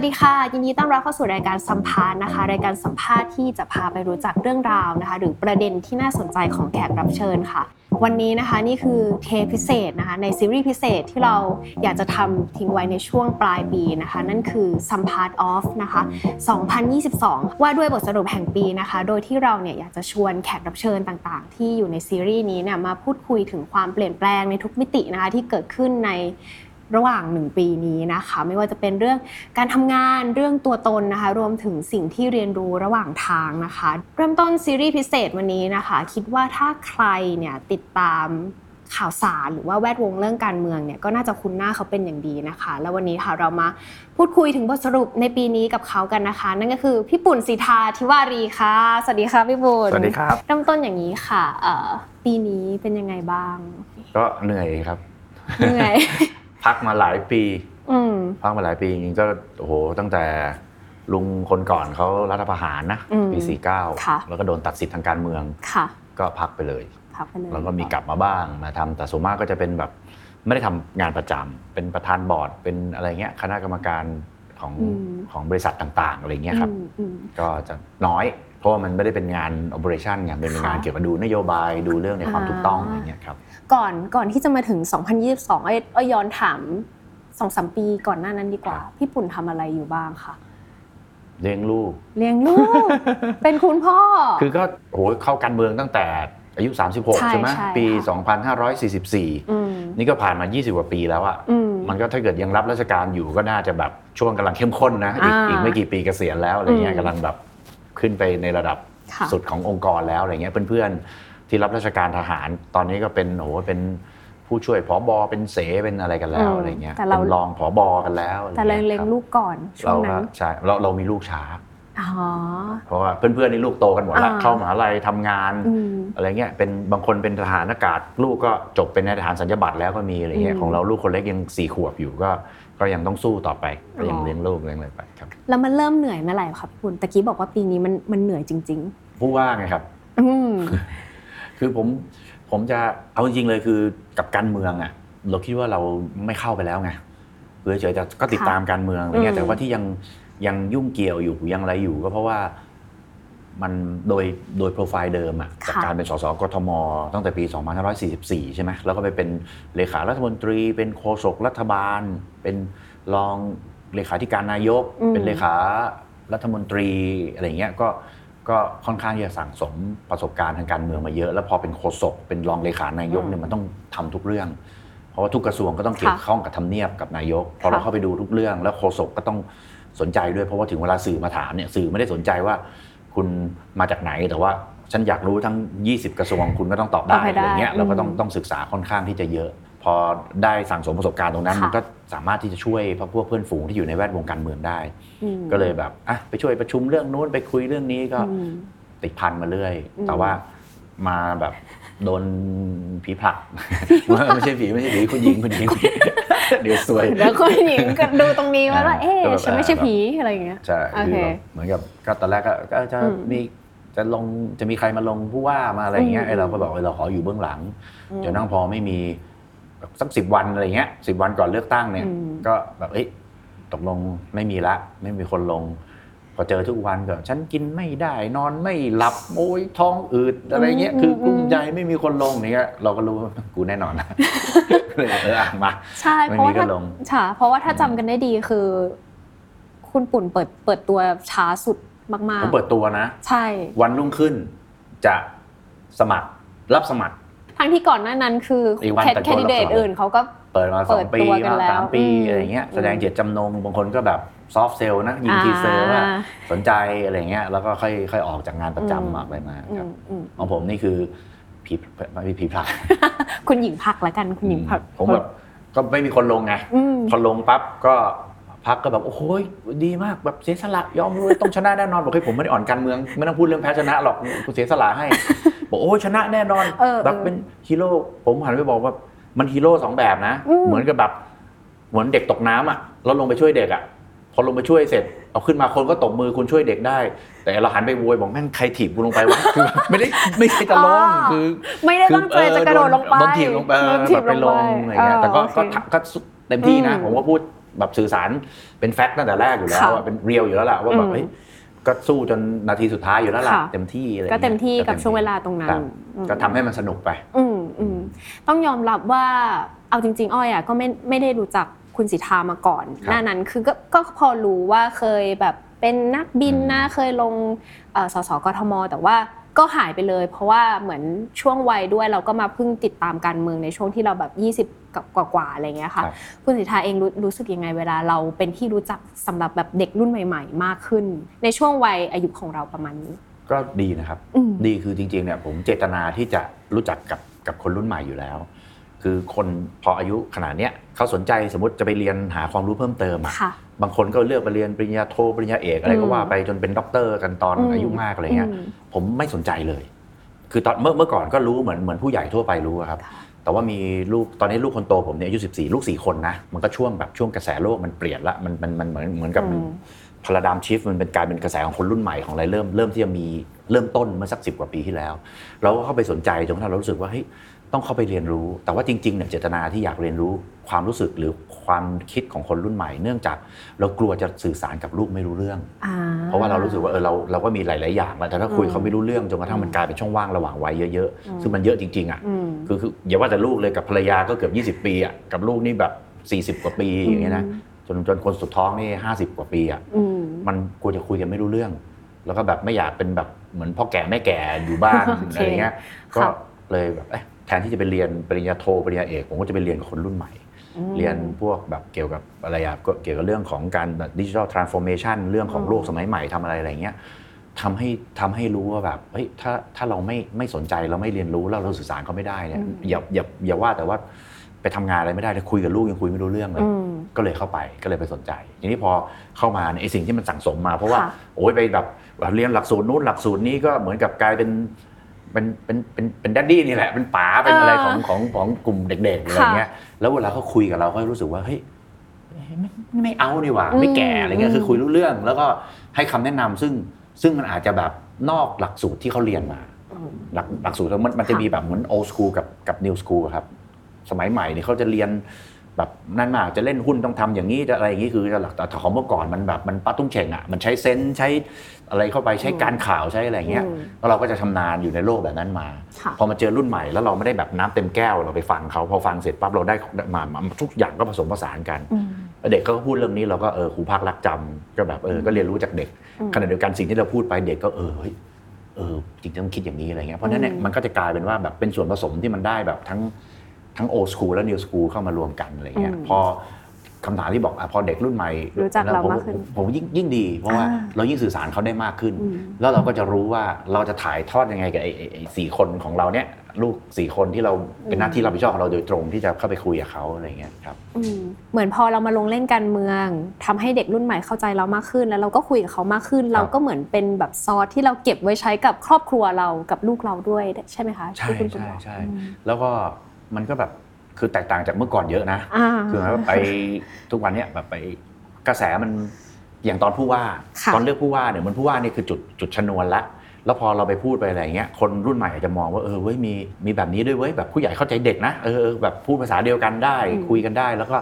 วัสดีค่ะ ยินดีต้อนรับเข้าสู่รายการสัมภาษณ์นะคะ รายการสัมภาษณ์ที่จะพาไปรู้จักเรื่องราวนะคะ หรือประเด็นที่น่าสนใจของแขกรับเชิญค่ะ วันนี้นะคะนี่คือเทพิเศษนะคะในซีรีส์พิเศษที่เราอยากจะทำทิ้งไว้ในช่วงปลายปีนะคะ นั่นคือสัมภาษณ์ออฟนะคะ2022 ว่าด้วยบทสรุปแห่งปีนะคะ โดยที่เราเนี่ยอยากจะชวนแขกรับเชิญต่างๆ ที่อยู่ในซีรีส์นี้เนี่ยมาพูดคุยถึงความเปลี่ยนแปลงในทุกมิตินะคะที่เกิดขึ้นใน ระหว่างหนึ่งปีนี้นะคะ ไม่ว่าจะเป็นเรื่องการทำงานเรื่องตัวตนนะคะ รวมถึงสิ่งที่เรียนรู้ระหว่างทางนะคะ เริ่มต้นซีรีส์พิเศษวันนี้นะคะ คิดว่าถ้าใครเนี่ยติดตามข่าวสารหรือว่าแวดวงเรื่องการเมืองเนี่ยก็น่าจะคุ้นหน้าเขาเป็นอย่างดีนะคะ แล้ววันนี้ค่ะเรามาพูดคุยถึงบทสรุปในปีนี้กับเขากันนะคะ นั่นก็คือพี่ปุ่นสีทาทิวารีค่ะ สวัสดีค่ะพี่ปุ่นสวัสดีครับเริ่มต้นอย่างนี้ค่ะเอ่อปีนี้เป็นยังไงบ้าง ก็เหนื่อยครับเหนื่อย พักมาหลายปีอืมพักมาหลายปีจริงๆก็โอ้โหตั้งแต่ลุงคนก่อนเขารัฐประหารนะอืมปีค่ะ 49 แล้วก็โดนตัดสิทธิ์ทางการเมืองค่ะ ก็พักไปเลย พักไปเลยแล้วก็มีกลับมาบ้างมาทำแต่ส่วนมากก็จะเป็นแบบไม่ได้ทำงานประจำเป็นประธานบอร์ดเป็นอะไรเงี้ยคณะกรรมการของอืมของบริษัทต่างๆอะไรเงี้ยครับ อืมอืมก็จะน้อย เพราะว่ามันไม่ได้เป็นงาน operation ไงเป็นค่ะงานเกี่ยวกับดูนโยบายดูเรื่องในความอ่าถูกต้องอะไรเงี้ยครับก่อนก่อนที่จะมาถึง 2022เอ้ยเอ้ยย้อนถามสองสามปีก่อนหน้านั้นดีกว่าครับพี่ปุ่นทำอะไรอยู่บ้างคะเลี้ยงลูกเลี้ยงลูก เป็นคุณพ่อ คือก็โหเข้าการเมืองตั้งแต่อายุใช่36 ใช่ไหมใช่ปีค่ะ2544อืมนี่ก็ผ่านมา 20 กว่าปีแล้วอะอืมมันก็ถ้าเกิดยังรับราชการอยู่ก็น่าจะแบบช่วงกำลังเข้มข้นนะ อีกอ่าอีกไม่กี่ปีเกษียณแล้วอะไรเงี้อืยมกำลังแบบ ขึ้นไปในระดับค่ะสุดขององค์กรแล้วอะไรเงี้ยเพื่อนๆ ที่รับราชการทหารตอนนี้ก็เป็นโอ้โหเป็นผู้ช่วยผอบอเป็นเสเป็นอะไรกันแล้วอืมอะไรเงี้ยแต่เราเป็นรองผอบอกันแล้วอะไรแต่เรางี้ยเลี้ยงครับลูกก่อนช่วเรางก็นั้นใช่เราเรามีลูกช้าอ๋อเพราะว่าเพื่อนๆนี่ลูกโตกันหมดละอ่าเข้ามหาลัยทำงานอืมอะไรเงี้ยเป็นบางคนเป็นทหารอากาศ ลูกก็จบเป็นนายทหารสัญญาบัตรแล้วก็มีอะไรเงี้อืยมของเราลูกคนเล็กยังสี่ขวบอยู่ก็ ก็ยังต้องสู้ต่อไปก็ยังอ๋อเลี้ยงลูกเลี้ยงอะไรไปครับแล้วมันเริ่มเหนื่อยเมื่อไหร่คะพี่ปุ่นตะกี้บอกว่าปีนี้มันมันเหนื่อยจริงผู้ว่าไงครับๆอืมคือผมผมจะเอาจริงๆเลยคือกับการเมืองอะ เราคิดว่าเราไม่เข้าไปแล้วไงคือเฉยๆจะก็ติดตามการเมืองอะไรเงี้อืยมแต่ว่าที่ยังยังยุ่งเกี่ยวอยู่ยังอะไรอยู่ก็เพราะว่า มันโดยโดยโปรไฟล์เดิมอะจากการเป็นสสกทม ตั้งแต่ปี 2544 ใช่ไหมแล้วก็ไปเป็นเลขารัฐมนตรี เป็นโฆษกรัฐบาล เป็นรองเลขาธิการนายกอืมเป็นเลขารัฐมนตรีอะไรเงี้ยก็ก็ค่อนข้างที่จะสั่งสมประสบการณ์ทางการเมืองมาเยอะ แล้วพอเป็นโฆษกเป็นรองเลขานายกเนี่ยมันต้องทำทุกเรื่อง เพราะว่าทุกกระทรวงก็ต้องเกี่ยวข้องกับทำเนียบกับนายก พอเราค่ะเข้าไปดูทุกเรื่อง แล้วโฆษกก็ต้องสนใจด้วยเพราะว่าถึงเวลาสื่อมาถามเนี่ยสื่อไม่ได้สนใจว่า คุณมาจากไหนแต่ว่าฉันอยากรู้ทั้ง 20 กระทรวงคุณก็ต้องตอบได้ตอบให้อะไรได้เงี้ยเราก็ต้องอืมต้องศึกษาค่อนข้างที่จะเยอะ พอได้สั่งสมประสบการณ์ตรงนั้นค่ะมันก็สามารถที่จะช่วยพวกเพื่อนฝูงที่อยู่ในแวดวงการเมืองได้อืมก็เลยแบบอะไปช่วยประชุมเรื่องนู้นไปคุยเรื่องนี้ก็อืมติดพันมาเรื่อยอืมแต่ว่ามาแบบ โดนผีผลักไม่ใช่ผีไม่ใช่ผีคุณหญิงคุณหญิงเดี๋ยวซวยแล้วคนหญิงก็ดูตรงนี้ว่าอ่าเอ๊ะก็แบบฉันไม่ใช่แบบผีอะไรอย่างเงี้ยใช่โอคือเคแบบเหมือนกับก็ตอนแรกก็ก็จะอืมมีจะลงจะมีใครมาลงผู้ว่ามาอะไรอย่างเงี้ยอืมไอ้เราก็บอกว่าเราขออยู่เบื้องหลังอืมจนนั่งพอไม่มีแบบสักสิบวันอะไรเงี้ยสิบวันก่อนเลือกตั้งเนี่ยอืมก็แบบเอ้ยตกลงไม่มีละ ไม่มีคนลง พอเจอทุกวันก็ฉันกินไม่ได้นอนไม่หลับโอยท้องอืดอะไรเงี้ยคือกลุ้มใจไม่มีคนลงอย่างเงี้ยเราก็รู้ว่ากูแน่นอนนะเลยเอออะมาใช่ไม่เพราะมีว่าก็ถ้าลงใช่เพราะว่าถ้าจำกันได้ดีคือ คุณปุ่นเปิดเปิดตัวช้าสุดมากผมเปิดตัวนะๆใช่ วันรุ่งขึ้นจะสมัครรับสมัครทั้งที่ก่อนหน้านั้นคืออีกวันแคแต่แคนดิเดตคนละอื่นเขาก็เปิดมาสเปิอดงปีตัวกันมาแล้วสามปีอืมอะไรเงี้ยอืมแสดงเจตจำนงบางคนก็แบบ ซอฟต์เซลล์นะยิงทีเซอร์ว่าอ่าสนใจอะไรเงี้ยแล้วก็ค่อยค่อยออกจากงานประอืมจำออกไปมาอืครับมอืมของผมนี่คือผีไม่ผีผลักคุณหญิงพักละกันคุณหญิงพักผมแบบก็ไม่มีคนลงไงอืมพอลงปั๊บก็พักก็แบบโอ้โหดีมากแบบเสียสละยอมเลยต้องชนะแน่นอนบอกให้ยผมไม่ได้อ่อนการเมืองไม่ต้องพูดเรื่องแพ้ชนะหรอกกูเสียสละให้บอกโอ้ยชนะแน่นอนเออแบบเป็นฮีโร่ผมหันไปบอกว่ามันฮีโร่สองแบบนะอืมเหมือนกับแบบเหมือนเด็กตกน้ำอะเราลงไปช่วยเด็กอะพ อลงมาช่วยเสร็จเอาขึ้นมาคนก็ตบมือคุณช่วยเด็กได้ แต่เราหันไปโวยบอกแม่งใครถีบกูลงไปวะคือไม่ได้ไม่ใช่จะลงคือ ไม่ได้ตั้งใจจะกระโดดลงไปโดนถีบลงไปโดนถีบไปลงลงอะไรไปเงี้ยแต่ก็เออก็โอเคก็เต็มที่นะอืมผมว่าพูดแบบสื่อสารเป็น fact ตั้งแต่แรกอยู่แล้วค่ะอะเป็น real อยู่แล้วล่ะว่าแบบอืบมเฮ้ยก็สู้จนนาทีสุดท้ายอยู่แล้วล่ะค่ะเต็มที่อะไรก็เต็มที่งี้ยกับช่วงเวลาตรงนั้คนรับอืมก็ทำให้มันสนุกไป อืมอืมต้องยอมรับว่าเอาจริง ๆ อ้อยอะก็ไม่ไม่ได้รู้จัก คุณสิทธามาก่อนครับหน้านั้นคือก็ก็พอรู้ว่าเคยแบบเป็นนักบินนะอืมเคยลงเอ่อสสกทม แต่ว่าก็หายไปเลย เพราะว่าเหมือนช่วงวัยด้วยเราก็มาเพิ่งติดตามการเมืองในช่วงที่เราแบบ 20กับกว่าๆอะไรเงี้ยค่ะครับคุณสิทธาเองรู้รู้สึกยังไงเวลาเราเป็นที่รู้จักสำหรับแบบเด็กรุ่นใหม่ ๆ มากขึ้น ในช่วงวัยอายุของเราประมาณนี้ ก็ดีนะครับอืมดีคือจริงๆเนี่ยผมเจตนาที่จะรู้จักกับกับคนรุ่นใหม่อยู่แล้ว คือคนพออายุขนาดเนี้ยเขาสนใจสมมติจะไปเรียนหาความรู้เพิ่มเติมอะค่ะ บางคนก็เลือกไปเรียนปริญญาโทปริญญาเอกอะไรก็ว่าไปจนเป็นด็อกเตอร์กันตอนอืมอายุมากอะไรเงี้ยอืม ผมไม่สนใจเลย คือตอนเมื่อเมื่อก่อนก็รู้เหมือนเหมือนผู้ใหญ่ทั่วไปรู้อะครับค่ะแต่ว่ามีลูกตอนนี้ลูกคนโตผมเนี่ยอายุ14 ลูก 4 คนนะ มันก็ช่วงแบบช่วงกระแสโลกมันเปลี่ยนละมันมันมันเหมือนเหมือนกับอืมพาราดามชิฟมันเป็นกลายเป็นกระแสของคนรุ่นใหม่ของอะไรเริ่มเริ่มที่จะมีเริ่มต้นเมื่อสักสิกว่าปีที่แล้ว เราก็เข้าไปสนใจจนกระทั่งเรารู้สึกว่าเฮ้ย ต้องเข้าไปเรียนรู้ แต่ว่าจริงๆเนี่ยเจตนาที่อยากเรียนรู้ความรู้สึกหรือความคิดของคนรุ่นใหม่ เนื่องจากเรากลัวจะสื่อสารกับลูกไม่รู้เรื่องอ่เพราะว่าเรารู้สึกว่าเออเราเราก็มีหลาย ๆ อย่างแล้วแต่ถ้าคุยอืมเขาไม่รู้เรื่องจนกระทั่งมันกลายเป็นช่องว่างระหว่างวัยเยอะอืมๆซึ่งมันเยอะจริงๆอะอืมคือคืออย่าว่าแต่ลูกเลยกับภรรยาก็เกือบ20 ปีอะกับลูกนี่แบบ 40 กว่าปีอย่างเงี้ยนะจนจนคนสุดท้องนี่50 กว่าปีอะอืมมันกลัวจะคุยกันไม่รู้เรื่อง แล้วก็แบบไม่อยากเป็นแบบเหมือนพ่อแก่แม่แก่อยู่บ้านโอเคอะไรเงี้ยก็ครับเลยแบบเอ๊ะ แทนที่จะไปเรียนปริญญาโทปริญญาเอกผมก็จะไปเรียนกับคนรุ่นใหม่อืมเรียนพวกแบบเกี่ยวกับอะไรอะก็เกี่ยวกับเรื่องของการ digital transformation เรื่องของอืมโลกสมัยใหม่ทำอะไรอะไรเงี้ยทำให้ทำให้รู้ว่าแบบเฮ้ยถ้าถ้าเราไม่ไม่สนใจเราไม่เรียนรู้แล้วเราสื่อสารเขาไม่ได้เนี่ยอย่าอย่าอย่าว่าแต่ว่าไปทำงานอะไรไม่ได้เลยคุยกับลูกยังคุยไม่รู้เรื่องเลยอืมก็เลยเข้าไปก็เลยไปสนใจ ทีนี้พอเข้ามาเนี่ยไอ้สิ่งที่มันสั่งสมมา เพราะว่าค่ะโอ้ยไปแบบเรียนหลักสูตรนู้นหลักสูตรนี้ก็เหมือนกับกลายเป็น เป็นเป็นเป็นเป็นดัดดี้นี่แหละเป็นป๋าเป็นอะไรของของของกลุ่มเด็กๆอะไรเงี้ยแล้วเวลาเขาคุยกับเราเขารู้สึกว่าเฮ้ยไม่ไม่ไม่เอานี่หว่าไม่แก่อะไรเงี้ยคือคุยรู้เรื่อง แล้วก็ให้คำแนะนำซึ่งซึ่งมันอาจจะแบบนอกหลักสูตรที่เขาเรียนมาอืมหลักหลักสูตรมันมันจะมีแบบเหมือน old school กับกับ new school อะครับ สมัยใหม่เนี่ยเขาจะเรียนแบบนั่นมากจะเล่นหุ้นต้องทำอย่างนี้จะอะไรอย่างนี้คือจะหลักแต่ของเมื่อก่อนมันแบบมันปัดตุ้งเฉ่งอะมันใช้เซนส์ใช้ อะไรเข้าไปใช้การข่าวใช้อะไรอย่างเงี้ยอืมแล้วเราก็จะชำนาญอยู่ในโลกแบบนั้นมาค่ะพอมาเจอรุ่นใหม่แล้วเราไม่ได้แบบน้ำเต็มแก้วเราไปฟังเขาพอฟังเสร็จปั๊บเราได้มามาทุกอย่างก็ผสมผสานกันอืมแล้วเด็กก็พูดเรื่องนี้เราก็เออครูภาครักจำก็แบบเออก็เรียนรู้จากเด็กอืมขณะเดียวกันสิ่งที่เราพูดไปเด็กก็เออเฮ้ยเออจริงๆต้องคิดอย่างนี้อะไรเงี้ยเพราะฉะนั้นเนี่ยอืมมันก็จะกลายเป็นว่าแบบเป็นส่วนผสมที่มันได้แบบทั้งทั้งโอ s ส o ู l และนิวส o ู l เข้ามารวมกันอะไรเงี้ยอืมพอ คำถามที่บอกอะพอเด็กรุ่นใหม่รู้จักเราผมมากขึ้นผมผมยิ่งยิ่งดี เพราะว่าอ่าเรายิ่งสื่อสารเขาได้มากขึ้นอืมแล้วเราก็จะรู้ว่าเราจะถ่ายทอดยังไงกับไอ้ไอ้ไอ้สี่คนของเราเนี่ยลูกสี่คนที่เราเป็นหน้าที่รับผิดชอบของเราโดยตรงที่จะเข้าไปคุยกับเขาอะไรเงี้ยครับอืมเหมือนพอเรามาลงเล่นการเมืองทำให้เด็กรุ่นใหม่เข้าใจเรามากขึ้น แล้วเราก็คุยกับเขามากขึ้น เราก็เหมือนเป็นแบบซอสที่เราเก็บไว้ใช้กับครอบครัวเรากับลูกเราด้วยใช่ไหมคะใช่ที่คุณคุณใช่บอกใช่อืมแล้วก็มันก็แบบ คือแตกต่างจากเมื่อก่อนเยอะนะอ่าคือหมายว่าไปทุกวันเนี้ยแบบไปกระแสมันอย่างตอนผู้ว่าค่ะตอนเลือกผู้ว่าเนี่ยมันผู้ว่านี่คือจุดจุดชนวนละแล้วพอเราไปพูดไปอะไรอย่างเงี้ยคนรุ่นใหม่อาจจะมองว่าเออเว้ยมีมีแบบนี้ด้วยเว้ยแบบผู้ใหญ่เข้าใจเด็กนะเออเออแบบพูดภาษาเดียวกันได้อืมคุยกันได้แล้วก็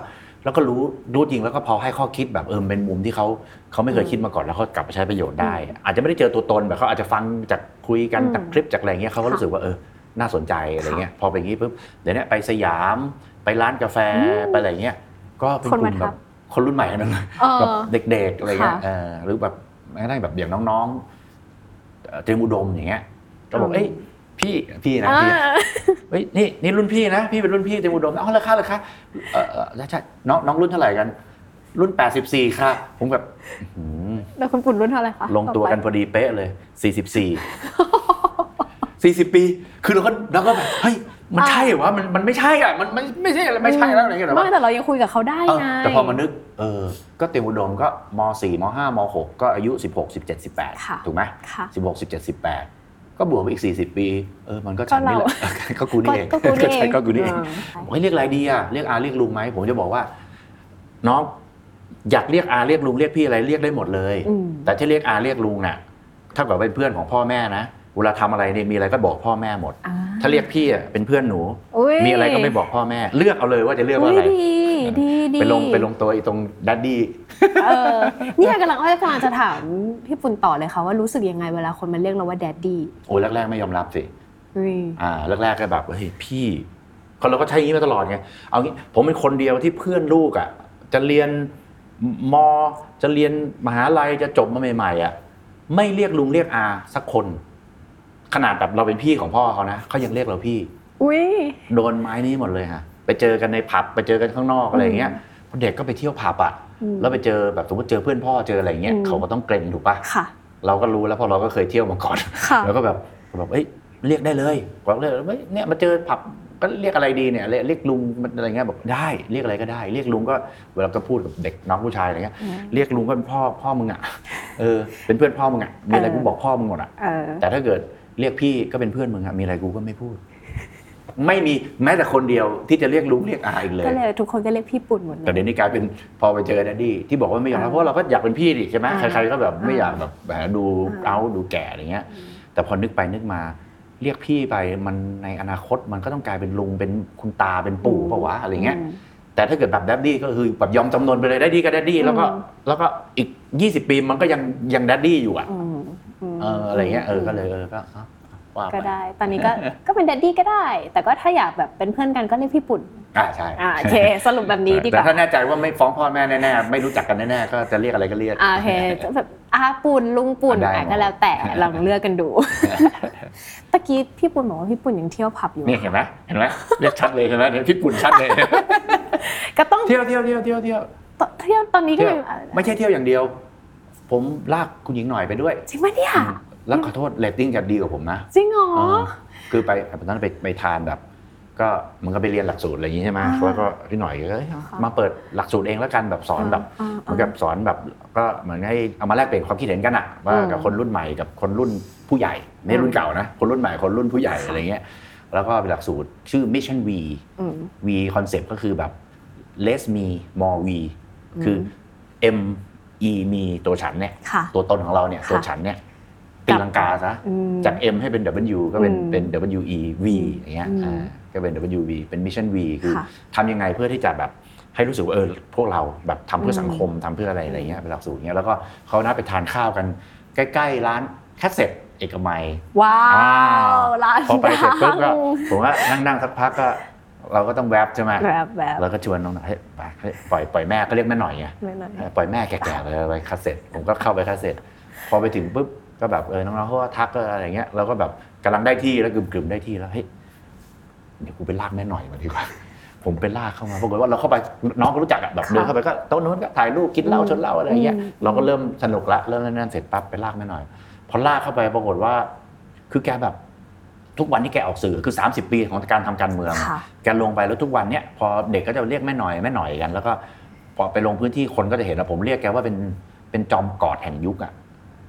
แล้วก็รู้รู้จริงแล้วก็พอให้ข้อคิดแบบเออเป็นมุมที่เขาเขาไม่เคยคิดมาก่อนแล้วเขากลับไปใช้ประโยชน์ได้ อาจจะไม่ได้เจอตัวตนแบบเขาอาจจะฟังจากคุยกันอืมจากคลิปจากอะไรเงี้ยเขาก็รู้สึกว่าเออ น่าสนใจอะไรเงี้ยพอไปอย่างงี้ปุ๊บเดี๋ยวเนี้ยไปสยามไปร้านกาแฟอืมไปอะไรเงี้ยก็เป็นคนกมาลุ่มแบทับกคนรุ่นใหม่ทั้งนั้นเลยเออแบบเด็กๆอะไรเงี้ยค่ะเออหรือแบบแม้กระทั่งแบบอย่างน้องๆเอ่อเตรียมอุดมอย่างเงี้ยก็บอกอืมเอ้ยพี่พี่นะอ่าพี่เฮ้ยนี่นี่รุ่นพี่นะ พี่เป็นรุ่นพี่เตรียมอุดมอ๋อเหรอคะเหรอคะเออเออแล้วใช่น้องน้องรุ่นเท่าไหร่กัน รุ่น 84 ค่ะ ผมแบบอื้อหือแล้วคุณปุ่นรุ่นเท่าไหร่คะลงตัวกันพต่ออดีเป๊ะเลย 44 40 ปี คือเราก็เราก็แบบเฮ้ยมันใช่เหรอวะมันมันไม่ใช่อะมันมันไม่ใช่อะไรไปไม่ใช่แล้วอะไรเงี้ยหรอไม่วะแต่เรายังคุยกับเขาได้เออไงแต่พอมานึกเออก็เตรียมอุดมก็ม .4 ม .5 ม .6 ก็อายุ 16 17ค่ะ18 ถูกไหมค่ะ 16 17 18 ก็บวกไปอีก 40 ปี เออมันก็ฉันนี่แหละ ก็กูนี่เองก็กูนี่เองใช่ก็กูนี่เองอ่าบอกให้เรียกอะไรดีอะเรียกอาเรียกลุงไหมผมจะบอกว่า น้องอยากเรียกอาเรียกลุงเรียกพี่อะไรเรียกได้หมดเลย อืม แต่ที่เรียกอาเรียกลุงน่ะถ้าเกิดเป็นเพื่อนของพ่อแม่นะ เวลาทำอะไรเนี่ยมีอะไรก็บอกพ่อแม่หมดอ่ถ้าเรียกพี่อะเป็นเพื่อนหนูอุ๊ยมีอะไรก็ไม่บอกพ่อแม่ เลือกเอาเลยว่าจะเลือกว่าอะไรยดีดีดีไปลงไปลงตัวไอ้ตรง daddy เออเนี่ยกำลังอ้อยกำลังจะถามพี่ปุ่นต่อเลยค่ะว่ารู้สึกยังไงเวลาคนมาเรียกเราว่า daddyโอ้ยแรกๆไม่ยอมรับสิอ่าแรกๆก็แบบเฮ้ยพี่เขาเราก็ใช้อย่างนี้มาตลอดไงเอางี้ผมเป็นคนเดียวที่เพื่อนลูกอะจะเรียนมจะเรียนมหาลัยจะจบมาใหม่ๆอะไม่เรียกลุงเรียกอาสักคน ขนาดแบบเราเป็นพี่ของพ่อเขานะเขายังเรียกเราพี่ อุ้ยโดนไม้นี้หมดเลยฮะไปเจอกันในผับไปเจอกันข้างนอกอะไรอย่างเงี้ยพอเด็กก็ไปเที่ยวผับอะอืมแล้วไปเจอแบบสมมติเจอเพื่อนพ่อเจออะไรอย่างเงี้ยอืมเขาก็ต้องเกรงถูกปะค่ะ เราก็รู้แล้วเพราะเราก็เคยเที่ยวมาก่อนค่ะแล้วก็แบบแบบเอ้ยเรียกได้เลยบอกเลยเฮ้ยเนี่ยมาเจอผับก็เรียกอะไรดีเนี่ยเรียกเรียกลุงมันอะไรเงี้ยบอกได้เรียกอะไรก็ได้ เรียกลุงก็เวลาก็พูดกับเด็กน้องผู้ชายอะไรเงี้ยอืมเรียกลุงก็เป็นพ่อพ่อมึงอะเออเป็นเพื่อนพ่อมึงอะมีอะไรเออกูบอกพ่อมึงหมดอะเออแต่ถ้าเกิด เรียกพี่ก็เป็นเพื่อนมึงอะมีอะไรกูก็ไม่พูด ไม่มีแม้แต่คนเดียวที่จะเรียกลุงเรียกอาอีกเลย ก็เลยทุกคนก็เรียกพี่ปุ่นหมดเลแต่ย เดี๋ยวนี้กลายเป็นพอไปเจอ daddy ที่บอกว่าไม่ยอมรับอ่าเพราะเราก็อยากเป็นพี่ดิใช่ไหมอ่าใครๆก็แบบไม่อ่าอยากแบบแหมดูอ่า เอาดูแก่อะไรเงี้ย แต่พอนึกไปนึกมา เรียกพี่ไปมันในอนาคตมันก็ต้องกลายเป็นลุงเป็นคุณตาเป็นปู่เปล่าวะอะไรเงี้ย ม แต่ถ้าเกิดแบบ daddy ก็คือแบบยอมจำนนไปเลย daddy ก็ daddy แล้วก็อืม แล้วก็อีก 20 ปีมันก็ยังยัง daddy อยู่อะ อืมม เอออะไรเงี้ยเออก็เลยเออก็เอาว่าไปก็ได้ ตอนนี้ก็ก็เป็น daddy ก็ได้ แต่ก็ถ้าอยากแบบเป็นเพื่อนกันก็เรียกพี่ปุ่นอ่าใช่อ่าโอเคสรุปแบบนี้ดีกแต่ว่าถ้าแน่ใจว่าไม่ฟ้องพ่อแม่แน่ๆไม่รู้จักกันแน่ๆก็จะเรียกอะไรก็เรียกอ่าโอเคแบบอาปุ่นลุงปุ่นได้อะหมดก็แล้วแต่ลองเลือกกันดูตะกี้พี่ปุ่นบอกว่าพี่ปุ่นยังเที่ยวผับอยู่นี่เห็นไหมเห็นไหมเรียกชัดเลยเห็นไหมเนี่ยพี่ปุ่นชัดเลยก็ต้องเที่ยวเที่ยวเที่ยวเที่ยวเที่ยวเที่ยวตอนนี้ก็เที่ยวยังไม่ใช่เที่ยวอย่างเดียว ผมลากคุณหญิงหน่อยไปด้วย จริงปะเนี่ยแล้วขอโทษเรตติ้งจะดีกว่าผมนะ จริงเหรอเออคือไปตอนนั้นไปไปทานแบบ ก็มันก็ไปเรียนหลักสูตรอะไรอย่างนี้ใช่ไหมอ่าแล้วก็พี่หน่อยก็เอ้ยมาเปิดหลักสูตรเองแล้วกันแบบสอนแบบอ่าเหมือนกับสอนแบบก็เหมือนให้เอามาแลกเปลี่ยนความคิดเห็นกันอะว่าอืมกับคนรุ่นใหม่กับคนรุ่นผู้ใหญ่ไม่รุ่นเก่านะคนรุ่นใหม่คนรุ่นผู้ใหญ่อะไรเงี้ยแล้วก็เป็นหลักสูตรชื่อ Mission V อืม V concept ก็คือแบบ less me more we คือ M E มีตัวฉันเนี่ยค่ะตัวตนของเราเนี่ยค่ะตัวฉันเนี่ยตีลังกาซะอืมจาก M ให้เป็น W ก็เป็นอืมเป็น W E V อย่างเงี้ยอืมอ่าก็เป็น W V เป็น Mission V คือค่ะทำยังไงเพื่อที่จะแบบให้รู้สึกว่าเออพวกเราแบบทำเพื่ออมสังคมทำเพื่ออะไรอะไรเงี้ยเป็นหลักสูตรเงี้ยแล้วก็เขานัดไปทานข้าวกันใกล้ๆร้านแคสเซ็ตเอกมัยว้าอ่าวร้านพอไปเสร็จปุ๊บก็ดังผมว่านั่งๆสักพักก็ เราก็ต้องแวบใช่ไหมแบบแบบแล้วก็ชวนน้องหน่อยเฮ้ยไปเฮ้ยปล่อยปล่อยแม่ก็เรียกแม่หน่อยไงไม่หน่อยเออปล่อยแม่แก่ๆเลยไปคาสเซ็ตผมก็เข้าไปคาสเซ็ตพอไปถึงปุ๊บก็แบบเออน้องๆเขาก็ทักก็อะไรเงี้ยเราก็แบบกำลังได้ที่แล้วกลุ่มๆได้ที่แล้วเฮ้ยเดี๋ยวกูไปลากแม่หน่อยมาดีกว่าผมไปลากเข้ามาปรากฏว่าเราเข้าไปน้องก็รู้จักอะแบบค่ะเดินเข้าไปก็โต๊ะนู้นก็ถ่ายรูปกินเหล้าอืมชนเหล้าอะไรเงี้ยอืมเราก็เริ่มสนุกละเริ่มนั่นๆเสร็จปั๊บไปลากแม่หน่อย พอลากเข้าไปปรากฏว่า คือแกแบบ ทุกวันที่แกออกสื่อคือ 30 ปีของการทำการเมืองค่ะแกลงไปแล้วทุกวันเนี้ยพอเด็กก็จะเรียกแม่หน่อยแม่หน่อยกัน แล้วก็พอไปลงพื้นที่คนก็จะเห็นว่าผมเรียกแกว่าเป็นเป็นจอมกอดแห่งยุคอะ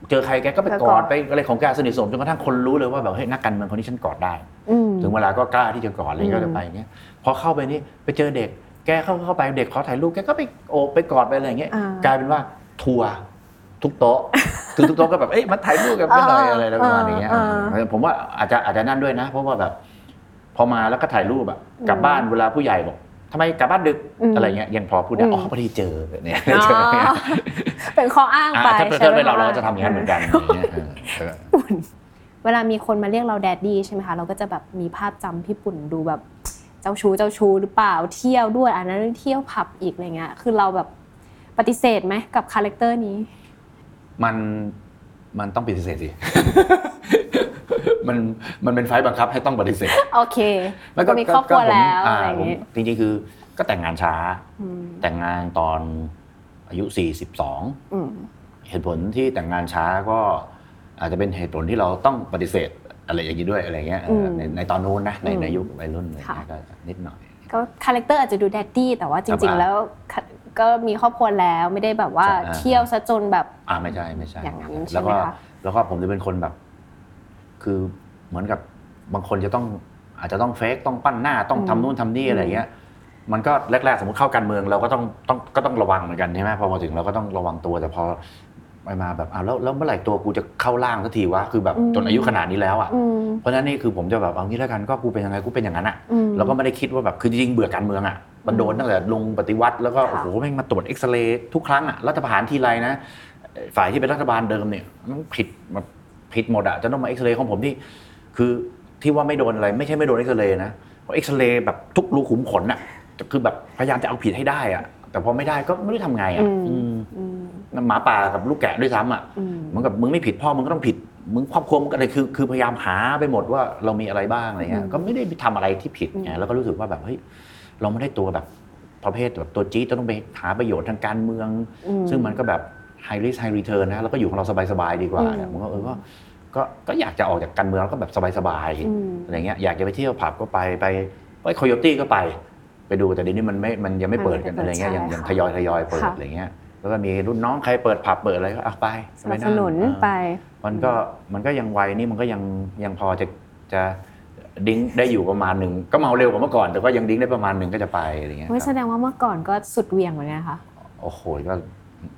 เจอใครแกก็ไปกอดไปอะไรของแกสนิทสนมจนกระทั่งคนรู้เลยว่าแบบเฮ้ยนักการเมืองคนนี้ฉันกอดได้อืมถึงเวลาก็กล้าที่จะกอดอะไรอืมก็จะไปอย่างเงี้ยพอเข้าไปนี่ไปเจอเด็กแกเข้าเข้าไปเด็กขอถ่ายรูปแกก็ไปโอบไปกอดไปอะไรอย่างเงี้ยอ่ากลายเป็นว่าทัวร์ ทุกโต๊ะคือทุกโต๊ะก็แบบเอ้ยมาถ่ายรูปกันไปหน่อยอ่าอะไรประมาณนี้อ่าเออผมว่าอาจจะอาจจะนั่นด้วยนะ เพราะว่าแบบ พอมาแล้วก็ถ่ายรูปอะกลับอืมบ้านเวลาผู้ใหญ่บอกทำไมกลับบ้านดึกอืมอะไรเงี้ยยังพอพูดได้อืมอ๋อพอดีเจอเนี่ยอ๋อเจอเนี่ยเป็นข้ออ้างอ่าไปถ้าเป็นใช่ไหมถ้าเป็นเราเราก็จะทำอย่างนั้นเหมือนกันอย่างเงี้ยเออเออปุ่นเวลามีคนมาเรียกเราแดดดี้ใช่ไหมคะเราก็จะแบบมีภาพจำพี่ปุ่นดูแบบเจ้าชู้เจ้าชู้หรือเปล่าเที่ยวด้วยอันนั้นเที่ยวผับอีกอะไรเงี้ยคือเราแบบปฏิเสธไหมกับ character นี้ มันมันต้องปฏิเสธสิ มันมันเป็นไฟต์บังคับให้ต้องปฏิเสธ โอเคก็มีครอบครัวแล้วอะไรอย่างผมเงี้ยจริงๆคือก็แต่งงานช้าอืมแต่งงานตอนอายุอืม42 เหตุผลที่แต่งงานช้าก็อาจจะเป็นเหตุผลที่เราต้องปฏิเสธอะไรอย่างนี้ด้วยอะไรเงี้ยเออในในตอนนู้นนะในอืมในยุควัยรุ่นอะไรค่ะเงี้ยก็นิดหน่อย ก็ character อาจจะดู daddy แต่ว่าจริงๆครับแล้ว ก็มีครอบครัวแล้วไม่ได้แบบว่าใช่อ่าเที่ยวซะจนแบบอ่าไม่ใช่ไม่ใช่อย่างนั้นใช่แล้วไหมก็คะแล้วก็ผมจะเป็นคนแบบ คือเหมือนกับบางคนจะต้องอาจจะต้อง fake ต้องปั้นหน้าต้องอืมทำนู่นทำนี่อะไรเงี้ยมันก็แรกๆสมมติเข้าการเมืองเราก็ต้องต้องก็ต้องระวังเหมือนกันใช่ไหมพอมาถึงเราก็ต้องระวังตัวแต่พอไปมาแบบอะแล้วแล้วเมื่อไหร่ตัวกูจะเข้าร่างสักทีวะคือแบบอืมจนอายุขนาดนี้แล้วอะอืมเพราะฉะนั้นนี่คือผมจะแบบเอางี้แล้วกันก็กูเป็นยังไงกูเป็นอย่างนั้นอะอืมแล้วก็ไม่ได้คิดว่าแบบคือจริงๆเบื่อการเมืองอะ มันโดนตั้งแต่ลงปฏิวัติแล้วก็ค่ะโอ้โหแม่งมาตรวจเอ็กซเรย์ทุกครั้งอะรัฐประหารทีไรนะฝ่ายที่เป็นรัฐบาลเดิมเนี่ยมันผิดแบบผิดหมดอะจะต้องมาเอ็กซเรย์ของผมที่ คือที่ว่าไม่โดนอะไร ไม่ใช่ไม่โดนเอ็กซเรย์นะเพราะเอ็กซเรย์แบบทุกรูขุมขนอะคือแบบพยายามจะเอาผิดให้ได้อะแต่พอไม่ได้ก็ไม่รู้ทำไงอะอืมอืมอืมหมาป่ากับลูกแกะด้วยซ้ำอะอืมเหมือนกับมึงไม่ผิดพ่อมึงก็ต้องผิดมึงครอบครัวมึงก็อะไรคือคือพยายามหาไปหมดว่าเรามีอะไรบ้างอะไรเงี้ยอืมก็ไม่ได้ไปทำอะไรที่ผิดไงอืมแล้วก็รู้สึกว่าแบบเฮ้ย เราไม่ได้ตัวแบบประเภทแบบตัวจี๊ดจะต้องไปหาประโยชน์ทางการเมืองอืมซึ่งมันก็แบบ high risk high return นะแล้วก็อยู่ของเราสบายๆดีกว่าเนี่ยอืมมันก็เออก็ก็ก็อยากจะออกจากการเมืองแล้วก็แบบสบายอืมๆอะไรเงี้ยอยากจะไปเที่ยวผับก็ไปไปไปคอยตี้ก็ไป ไปดูแต่เดี๋ยวนี้มันไม่มันยังไม่เปิดกันมันอะไรไม่เงี้ยเปิดยังใช่ยังค่ะทยอยทยอยเปิดค่ะอะไรเงี้ยแล้วก็มีรุ่นน้องใครเปิดผับเปิดอะไรก็อะไปสนับไปสนุนเออไป มันก็มันก็ยังวัยนี่มันก็ยังยังพอจะจะ ดิ้งได้อยู่ประมาณหนึ่งก็เมาเร็วกว่าเมื่อก่อนแต่ก็ยังดิ้งได้ประมาณหนึ่งก็จะไปอะไรเงี้ยไม่คแสรับดงว่าเมื่อก่อนก็สุดเหวียงเหมือนกันค่ะโอ้โหก็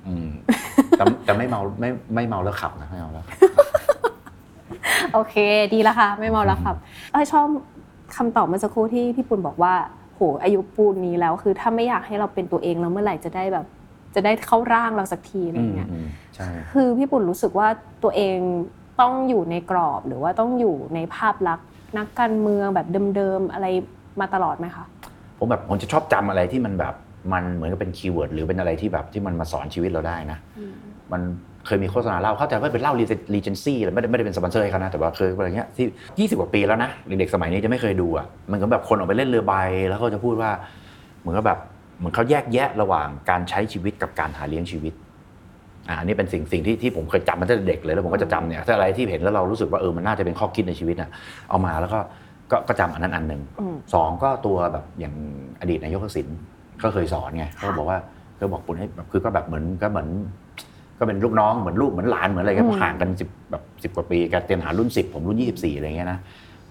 อืมแต่แต่ไม่เมาไม่ไม่เมาแล้วขับนะไม่เมาแล้วขับโอเค ดีแล้วค่ะ ไม่เมาแล้วครับเออชอบคำตอบเมื่อสักครู่ที่พี่ปุณบอกว่าโหอายุปูนนี้แล้วคือถ้าไม่อยากให้เราเป็นตัวเองแล้วเมื่อไหร่จะได้แบบ จะได้เข้าร่างเราสักทีอะไรอืมเงี้ยอืมใช่คือพี่ปุ่นรู้สึกว่าตัวเองต้องอยู่ในกรอบหรือว่าต้องอยู่ในภาพลักษณ์ นักการเมืองแบบเดิมๆอะไรมาตลอดไหมคะ ผมแบบผมจะชอบจำอะไรที่มันแบบมันเหมือนกับเป็น keyword หรือเป็นอะไรที่แบบที่มันมาสอนชีวิตเราได้นะ มันเคยมีโฆษณาเหล้าเข้าใจว่าเป็นเหล้า Regency ไม่ได้ไม่ได้เป็นสปอนเซอร์ให้เขานะแต่ว่าเคยอะไรเงี้ยที่ 20 กว่าปีแล้วนะเด็กๆสมัยนี้จะไม่เคยดูอะมันก็แบบคนออกไปเล่นเรือใบแล้วเขาจะพูดว่า เหมือนกับแบบเหมือนเขาแยกแยะระหว่างการใช้ชีวิตกับการหาเลี้ยงชีวิต อ่าอันนี้เป็นสิ่งสิ่งที่ที่ผมเคยจำมาตั้งแต่เด็กเลยแล้วผมก็จะจำเนี่ยถ้าอะไรที่เห็นแล้วเรารู้สึกว่าเออมันน่าจะเป็นข้อคิดในชีวิตน่ะเอามาแล้วก็ก็ก็จำอันนั้นอันหนึ่งอืม สองก็ตัวแบบอย่างอดีตนายกทักษิณก็เคยสอนไงเขาก็บอกว่าก็บอกปุณให้แบบคือก็แบบเหมือนก็เหมือน ก็เป็นลูกน้องเหมือนลูกเหมือนหลานเหมือนอะไรเงี้ยอืมเพราะห่างกันสิบแบบสิบกว่าปีแกเตรียมหารุ่นสิบผมรุ่นยี่สิบสี่อะไรเงี้ยนะ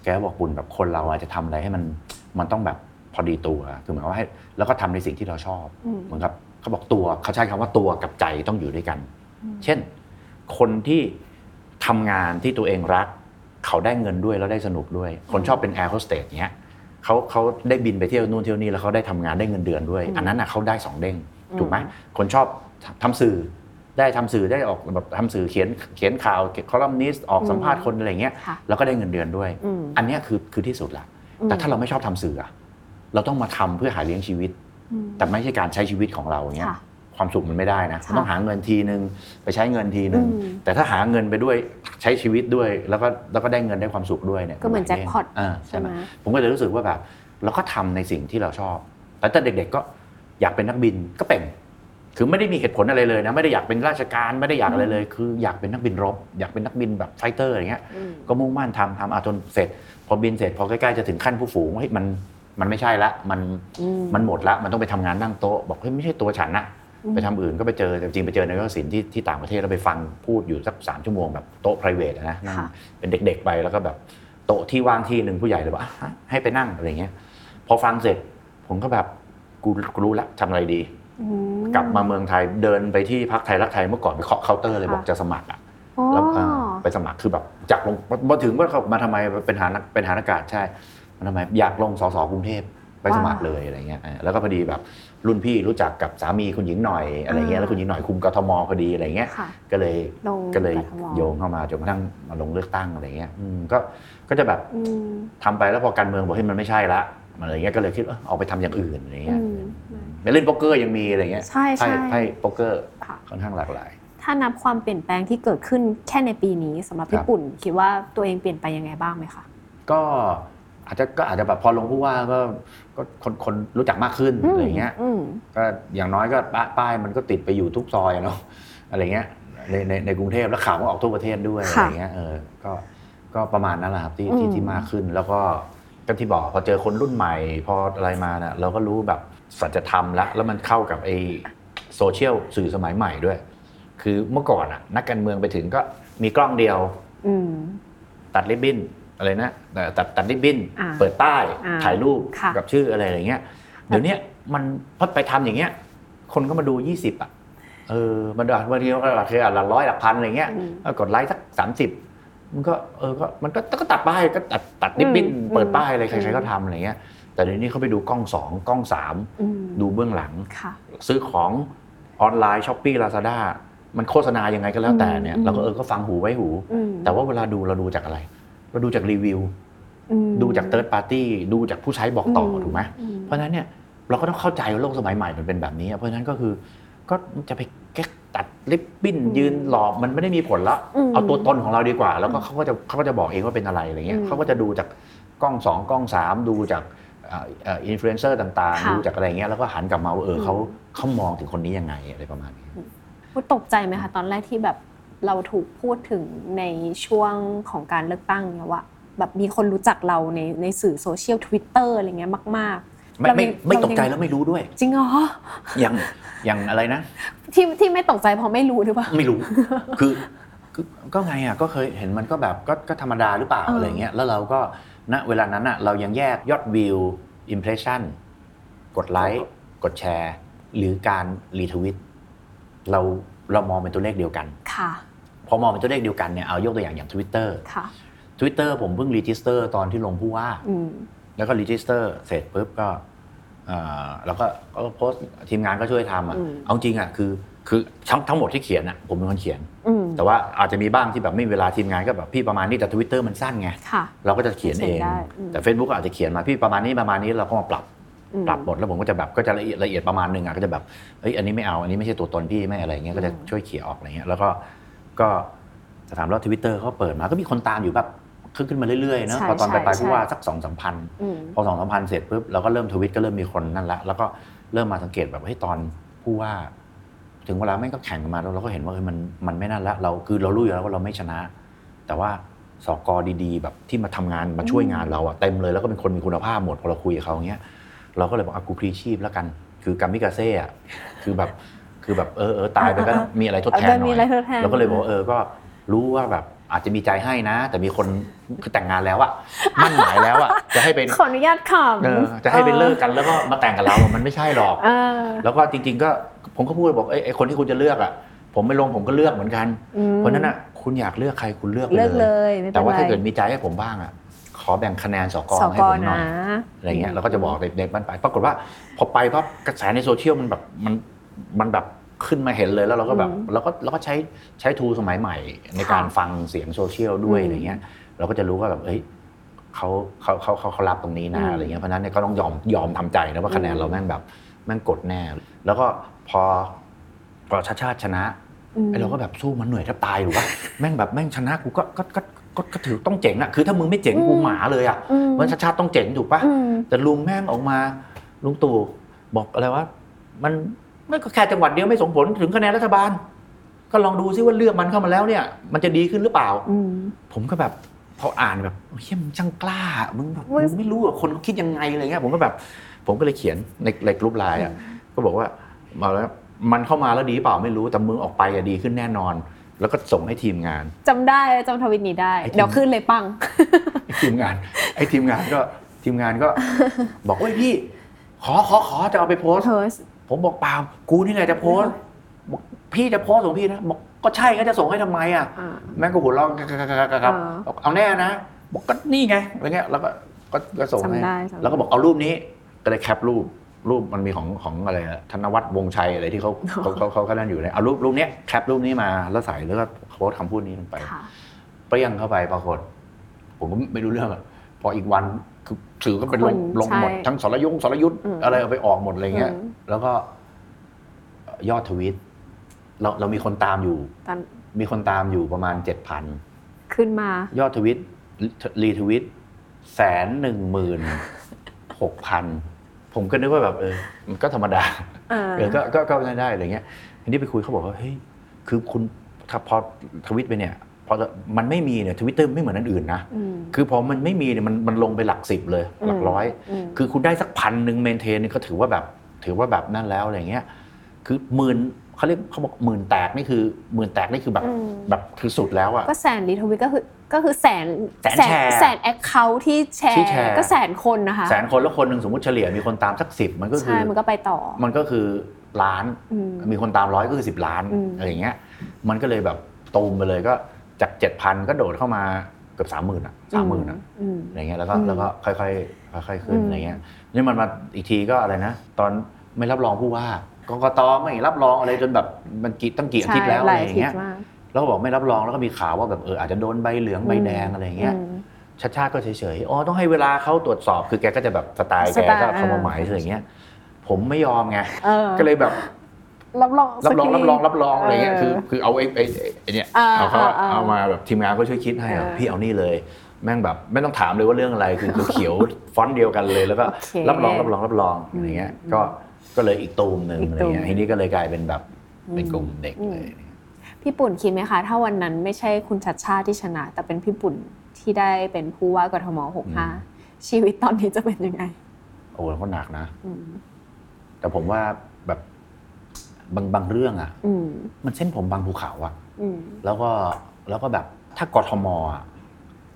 แกก็บอกปุณแบบคนเราอาจจะทำอะไรให้มันมันต้องแบบพอดีตัวคือหมายความว่าให้แล้วก็ทำในสิ่งที่เราชอบ อืม เหมือนกับ เขาบอกตัวเขาใช้คำว่าตัวกับใจต้องอยู่ด้วยกันอืมเช่น คนที่ทำงานที่ตัวเองรัก เขาได้เงินด้วยแล้วได้สนุกด้วย คนชอบเป็นแอร์โฮสเตสเนี้ยเขาเขาได้บินไปเที่ยวนู่นเที่ยวนี่แล้วเขาได้ทำงานได้เงินเดือนด้วยอืมอันนั้นน่ะเขาได้สองเด้งอืมถูกไหมคนชอบทำสื่อได้ทำสื่อได้ออกแบบทำสื่อเขียนเขียนข่าวคอลัมนิสต์ออกสัมภาษณ์คนอะไรเงี้ยค่ะแล้วก็ได้เงินเดือนด้วยอืมอันเนี้ยคือคือที่สุดละอืมแต่ถ้าเราไม่ชอบทำสื่ออะเราต้องมาทำเพื่อหาเลี้ยงชีวิตอืม แต่ไม่ใช่การใช้ชีวิตของเราเนี้ยค่ะความสุขมันไม่ได้นะค่ะมันต้องหาเงินทีนึงไปใช้เงินทีนึงอืมแต่ถ้าหาเงินไปด้วยใช้ชีวิตด้วย แล้วก็แล้วก็ได้เงินได้ความสุขด้วยเนี่ยก็เหมือนแจ็คพอตอ่าใช่ใช่ไหไหมมผมก็เลยรู้สึกว่าแบบเราก็ทำในสิ่งที่เราชอบแต่ถ้าเด็ก ๆก็อยากเป็นนักบินก็เป็นคือไม่ได้มีเหตุผลอะไรเลยนะไม่ได้อยากเป็นราชการไม่ได้อยากอะไรเลย คืออยากเป็นนักบินรบ อยากเป็นนักบินแบบไฟเตอร์อย่างเงี้ยอืมก็มุ่งมั่นทำทำอาจนเสร็จ พอบินเสร็จพอใกล้ๆจะถึงขั้นผู้ฝูงเฮ้ยมัน มันไม่ใช่ละมันอืมมันหมดละมันต้องไปทำงานนั่งโต๊ะบอกเฮ้ยไม่ใช่ตัวฉันนะอืมไปทำอื่นก็ไปเจอแต่จริงไปเจอนายกทักษิณที่ที่ต่างประเทศแล้วไปฟังพูดอยู่สักสามชั่วโมงแบบโต๊ะ p r i v a t นะนั่งค่ะเป็นเด็ก ๆไปแล้วก็แบบโต๊ะที่ว่างที่หนึ่งผู้ใหญ่เลยบอกอะฮะให้ไปนั่งอะไรเงี้ย พอฟังเสร็จ ผมก็แบบกูกูรู้ละทำอะไรดีอืมกลับมาเมืองไทยเดินไปที่พักไทยรักไทยเมื่อก่อนไปเคาะเคาน์เตอร์เลยค่ะบอกจะสมัครอะอ๋อแล้วอ่าไปสมัครคือแบบจากลงมาถึงว่าเขามาทำไมเป็นฐานเป็นฐานอากาศใช่มา ทำไมอยากลงสสกรุงเทพไปสมัครเลยอะไรเงี้ยอ่าแล้วก็พอดีแบบรุ่นพี่รู้จักกับสามีคุณหญิงหน่อยอะไรเงี้ยแล้วคุณหญิงหน่อยคุมกทมพอดีอะไรเงี้ยค่ะก็เลยลงก็เลยกทมโยงเข้ามาจนกระทั่งมาลงเลือกตั้งอะไรเงี้ยอืมก็ก็จะแบบอืมทำไปแล้วพอการเมืองบอกให้ยมันไม่ใช่ละอะไรเงี้ยก็เลยคิดว่าเอาไปทำอย่างอื่นอะไรเงี้ยอืมไปเล่นโป๊กเกอร์ยังมีอะไรเงี้ยใช่ใช่ไพ่ไพ่โป๊กเกอร์ค่ะค่อนข้างหลากหลาย ถ้านับความเปลี่ยนแปลงที่เกิดขึ้นแค่ในปีนี้สำหรับคพี่รับปุ่น คิดว่าตัวเองเปลี่ยนไปยังไงบ้างไหมคะก็ อาจจะก็อาจจะแบบพอลงผู้ว่าก็ก็คนคนรู้จักมากขึ้นอะไรเงี้ยอืมก็อย่างน้อยก็ป้าป้ายมันก็ติดไปอยู่ทุกซอยอะเนาะอะไรเงี้ยในในในกรุงเทพแล้วข่าวมันออกทั่วประเทศด้วยอะไรค่ะเงี้ยเออก็ก็ประมาณนั้นแหละครับที่ที่อืมที่มากขึ้นแล้วก็ก็ที่บอกพอเจอคนรุ่นใหม่ พออะไรมาน่ะเราก็รู้แบบสัจธรรมละแล้วมันเข้ากับไอโซเชียลสื่อสมัยใหม่ด้วย คือเมื่อก่อนอะนักการเมืองไปถึงก็มีกล้องเดียวอืมตัดริบบิ้น อะไรนะแต่ตัดตัดริบบิ้นอ่าเปิดป้ายอ่าถ่ายรูปค่ะกับชื่ออะไรอย่างเงี้ยเดี๋ยวเนี้ยมันพอไปทำอย่างเงี้ย คนก็มาดูยี่สิบอะเออมันบางทีก็หลักหลักร้อยหลักพันอะไรเงี้ยอืมก็กดไลค์สักสามสิบมันก็เออก็มันก็ก็ตัดป้ายก็ตัดตัดนิบบิ้นอืมเปิดป้ายอะไรใคอืรมๆก็ทำอะไรเงี้ย แต่เดี๋ยวนี้เขาไปดูกล้องสองกล้องสามอืมดูเบื้องหลังค่ะซื้อของออนไลน์ Shopee Lazada มันโฆษณายังไงก็แล้วแต่เนี่ยอืมเราก็เออก็ฟังหูไว้หูอืมแต่ว่าเวลาดูเราดูจากอะไร เราดูจากรีวิวอืมดูจากเ h ิร์ดปาร์ตี้ดูจากผู้ใช้บอกต่ออมถูกไหมอืมเพราะฉะนั้นเนี่ยเราก็ต้องเข้าใจว่าโลกสมัยใหม่มันเป็นแบบนี้ เพราะฉะนั้นก็คือก็จะไปแก๊กตัดริบบิ้นอืมยืนหลอกมันไม่ได้มีผลละอืมเอาตัวตนของเราดีกว่า แล้วก็เขาก็จะเขาก็จะบอกเองว่าเป็นอะไรอะไรเงี้ยอืมเขาก็จะดูจากกล้องสองกล้องสามดูจากอินฟลูเอนเซอร์ต่างๆค่ะๆดูจากอะไรเงี้ยแล้วก็หันกลับมาว่าเอออืมเขาเขามองถึงคนนี้ยังไงอะไรประมาณนี้พูดตกใจไหมคะตอนแรกที่แบบ เราถูกพูดถึงในช่วงของการเลือกตั้งเนี่ยว่าแบบมีคนรู้จักเราในในสื่อโซเชียลทวิตเตอร์อะไรเงี้ยมาก ๆไม่ไม่เรายังไม่ตกใจเรายังแล้วไม่รู้ด้วย จริงเหรออย่างอย่างอะไรนะ ที่ที่ไม่ตกใจเพราะไม่รู้หรือเปล่าไม่รู้ คือคือก็ไงอะก็เคยเห็นมันก็แบบก็ก็ธรรมดาหรือเปล่าเออออะไรเงี้ยแล้วเราก็ณเวลานั้นอะเรายังแยกยอดวิว impression กดไลค์กดแชร์ หรือการ retweet เราเรามองเป็นตัวเลขเดียวกันค่ะ พอมองเป็นตัวเลขเดียวกันเนี่ยเอายกตัวอย่างอย่าง Twitter ค่ะ Twitter ผมเพิ่ง register ตอนที่ลงผู้ว่า อืม แล้วก็ register เสร็จปุ๊บก็เอ่อแล้วก็ก็โพสต์ทีมงานก็ช่วยทำอะอืม เอาจริงอะคือคือทั้งทั้งหมดที่เขียนอะผมเป็นคนเขียน อืมแต่ว่าอาจจะมีบ้างที่แบบไม่มีเวลาทีมงานก็แบบพี่ประมาณนี้แต่ทวิตเตอร์มันสั้นไง ค่ะ เราก็จะเขียนเอง เขียนได้อืม แต่ Facebook ก็อาจจะเขียนมาพี่ประมาณนี้ประมาณนี้เราก็มาปรับอืม ปรับหมดแล้วผมก็จะแบบก็จะละเอียดละเอียดประมาณหนึงอะก็จะแบบเฮ้ยอันนี้ไม่เอาอันนี้ไม่ใช่ตัวตนพี่ไม่อะไรเงี้ยก็จะอืมช่วยเขี่ยออกอะไรเงี้ยแล้วก็ ก็จะถามว่าทวิตเตอร์เขาเปิดมาก็มีคนตามอยู่แบบขึ้นขึ้นมาเรื่อยๆเนอะใช่พอตอนไปใช่ไปผู้ว่าใช่สักสองสามพันอืม พอสองสามพันเสร็จปุ๊บเราก็เริ่มทวิตก็เริ่มมีคนนั่นละแล้วก็เริ่มมาสังเกตแบบเฮ้ยตอนผู้ว่า ถึงเวลาแม่งก็แข่งกันมาแล้วเราก็เห็นว่าเฮ้ยมันมันไม่นั่นละเราคือเรารู้อยู่แล้วว่าเราไม่ชนะ แต่ว่าสกอดีๆ แบบที่มาทำงานมาช่วยงานเราอะเต็มเลยแล้วก็เป็นคนมีคุณภาพหมดพอเราคุยกับเขาอย่างเงี้ย เราก็เลยบอกอากูพลีชีพแล้วกัน คือกามิกาเซ่อะคือแบบ คือแบบเออเออตายไปก็ต้องมีอะไรทดแทนหเออน่มีอยอะไรทดแทนเราก็เลยบอกว่าเออก็รู้ว่าแบบอาจจะมีใจให้นะ แต่มีคนคือแต่งงานแล้วอะมั่นหมายแล้วอะจะให้เป็นขออนุญาตขำเออจะให้ไปเลิกกันแล้วก็มาแต่งกับเรา มันไม่ใช่หรอกเออแล้วก็จริง ๆ ก็ผมก็พูดบอกเอ้ยไอ้คนที่คุณจะเลือกอะผมไม่ลงผมก็เลือกเหมือนกันอืมเพราะฉะนั้นอะคุณอยากเลือกใครคุณเลือกไปเลิกเลเลยยไม่เป็นไรแต่ว่าถ้าเกิดมีใจให้ผมบ้างอะขอแบ่งคะแนนสกสให้กผมหน่นะอยอะไรเงี้ยเราก็จะบอกเด็กๆมันไปปรากฏว่าพอไปปั๊บกระแสในโซเชียลมันแบบมัน มันแบบขึ้นมาเห็นเลยแล้วเราก็แบบอืมเราก็เราก็ใช้ใช้ tool สมัยใหม่ ในค่ะการฟังเสียงโซเชียลด้วยอืมอะไรเงี้ย เราก็จะรู้ว่าแบบเฮ้ยเขาเขาเขาเขาเขารับตรงนี้นะอืมอะไรเงี้ยเพราะฉะนั้นเนี่ยก็ต้องยอมยอมทำใจนะว่าคะแนนอืมเราแม่งแบบแม่งกดแน่ แล้วก็พอพอชาติชาติชนะอืมไอ้เราก็แบบสู้มันเหนื่อยแทบตายหรือว่าแม่งแบบแม่งชนะกูก็ก็ก็ก็ก็ถือต้องเจ๋งอะคือถ้ามึงไม่เจ๋งกูอืมหมาเลยอะอืมมันชาติชาติต้องเจ๋งถูกปะอืมแต่ลุงแม่งออกมาลุงตู่บอกอะไรวะมัน ไม่ก็แค่จังหวัดเดียวไม่ส่งผลถึงคะแนนรัฐบาล ก็ลองดูซิว่าเลือกมันเข้ามาแล้วเนี่ย มันจะดีขึ้นหรือเปล่าอืมผมก็แบบพออ่านแบบเฮ้ยมึงช่างกล้ามึงแบบมึงมึงไม่รู้ว่าคนเขาคิดยังไงอะไรเงี้ยผมก็แบบ ผมก็เลยเขียนในในกลุ่มไลน์อะก็บอกว่ามาแล้วมันเข้ามาแล้วดีเปล่าไม่รู้แต่มึงออกไปอะดีขึ้นแน่นอน แล้วก็ส่งให้ทีมงานจำได้จำทวิตนี้ได้ไอ้ที่เดี๋ยวขึ้นเลยปังไอ้ทีมงานไอ้ทีมงานก็ทีมงานก็ บอกเฮ้ยพี่ ขอขอขอจะเอาไปโพสต์เพิร์ส ผมบอกเปล่ากูนี่แหละจะโพสต์บอกพี่จะโพสต์ของพี่นะบอกก็ใช่ก็จะส่งให้ทำไมอะอ่าแม่งก็หัวเราะครับอ่าบอกเอาแน่นะบอกก็นี่ไงอะไรเงี้ยแล้วก็ก็ก็ส่งให้จำได้จำได้แล้วก็บอกเอารูปนี้ก็เลยแคปรูปรูปมันมีของของอะไรอะธนวัฒน์วงชัยอะไรที่เขาเขาเขาเขาก็นั่นอยู่เนี่ยเอารูปรูปเนี้ยแคปรูปนี้มาแล้วใส่แล้วก็โพสต์คำพูดนี้ลงไปค่ะเปรี้ยงเข้าไปปรากฏผมก็ไม่รู้เรื่องอะพออีกวัน คือสื่อก็เป็นลงคนลงหมด ใช่ทั้งสรยุทธ์สรยุทธ์อืมอะไรเอาไปออกหมดอะไรเงี้ย อืม แล้วก็ยอดทวิตเราเรามีคนตามอยู่ ตอนมีคนตามอยู่ประมาณเจ็ดพันขึ้นมายอดทวิตรีทวิตแสนหนึ่งหมื่นหกพันผมก็นึกว่าแบบเออมันก็ธรรมดา เออ เออก็ก็ก็ได้ได้อะไรเงี้ยทีนี้ไปคุยเขาบอกว่าเฮ้ยคือคุณถ้าพอทวิตไปเนี่ยพ อมันไม่มีเนี่ยทวิตเตอร์ไม่เหมือนอันอื่นนะอืมคือพอมันไม่มีเนี่ยมันมันลงไปหลักสิบเลยอืมหลักร้อยอืมคือคุณได้สักพันหนึ่ง mention นี่ก็ถือว่าแบบถือว่าแบบนั่นแล้วอะไรเงี้ยคคือหมื่นเขาเรียกเขาบอกหมื่นแตกนี่คือหมื่นแตกนี่คือแบบอืมแบบคือสุดแล้วอะก็แสน retweet ก็คือก็คือแสนแสนแชร์แสน account ที่แชร์ที่แชร์ก็แสนคนนะคะแสนคนแล้วคนหนึ่งสมมติเฉลี่ยมีคนตามสักสิบมันก็คืใช่มันก็ไปต่อ มันก็คือล้านอืมมีคนตามร้อยก็คือสิบล้านอืมอะไรอย่างเงี้ยมันก็เลยแบบตูมไปเลยก็ จากเจ็ดพันก็โดดเข้ามาเกือบสามหมื่นอะสามหมื่นอะอืมอะไรเงี้ยแล้วก็อืมแล้วก็ค่อยๆค่อยๆขึ้นอืมอะไรเงี้ยนี่มันมาอีกทีก็อะไรนะ ตอนไม่รับรองผู้ว่ากกตไม่รับรองอะไรจนแบบมันกี่ตั้งกี่อาทิตย์แล้วใช่อะหไรลายออาย่างทิตเงี้ยย์มากแล้วก็บอกไม่รับรองแล้วก็มีข่าวว่าแบบเอออาจจะโดนใบเหลืองใบแดงอะไรอย่างเงี้ยมชาติชาติก็เฉยๆอ๋อต้องให้เวลาเขาตรวจสอบคือแกก็จะแบบสไตล์สแกไตล์ก็อ่าคำว่าหมายอะไรอย่างเงี้ยผมไม่ยอมไงเออก็เลยแบบ รับรองรับรองสักทีรับรองรับรองอะไรเงี้ยเออคือคือเอาไอ้ไอ้ไอ้เนี่ยอ่าเอาเขาอ่าอ่าเอามาแบบทีมงานก็ช่วยคิดให้อะเออพี่เอานี่เลยแม่งแบบไม่ต้องถามเลยว่าเรื่องอะไรคือคือเขียวฟอนต์เดียวกันเลยแล้วก็โอเครับรองรับรองรับรองอะไรเงี้ยก็ก็เลยอีกตูมหนึ่งอีกอะไรตูมเงี้ยทีนี้ก็เลยกลายเป็นแบบเป็นกลุ่มเด็กอืมเลยพี่ปุ่นคิดไหมคะ ถ้าวันนั้นไม่ใช่คุณชัดชาติที่ชนะ แต่เป็นพี่ปุ่นที่ได้เป็นผู้ว่ากทม65 ชีวิตตอนนี้จะเป็นยังไง โอ้แล้วก็หนักนะอืมแต่ผมว่าแบบบางบางเรื่องอะอืมมันเส้นผมบางภูเขาอะอืมแล้วก็แล้วก็แบบถ้ากทมอะ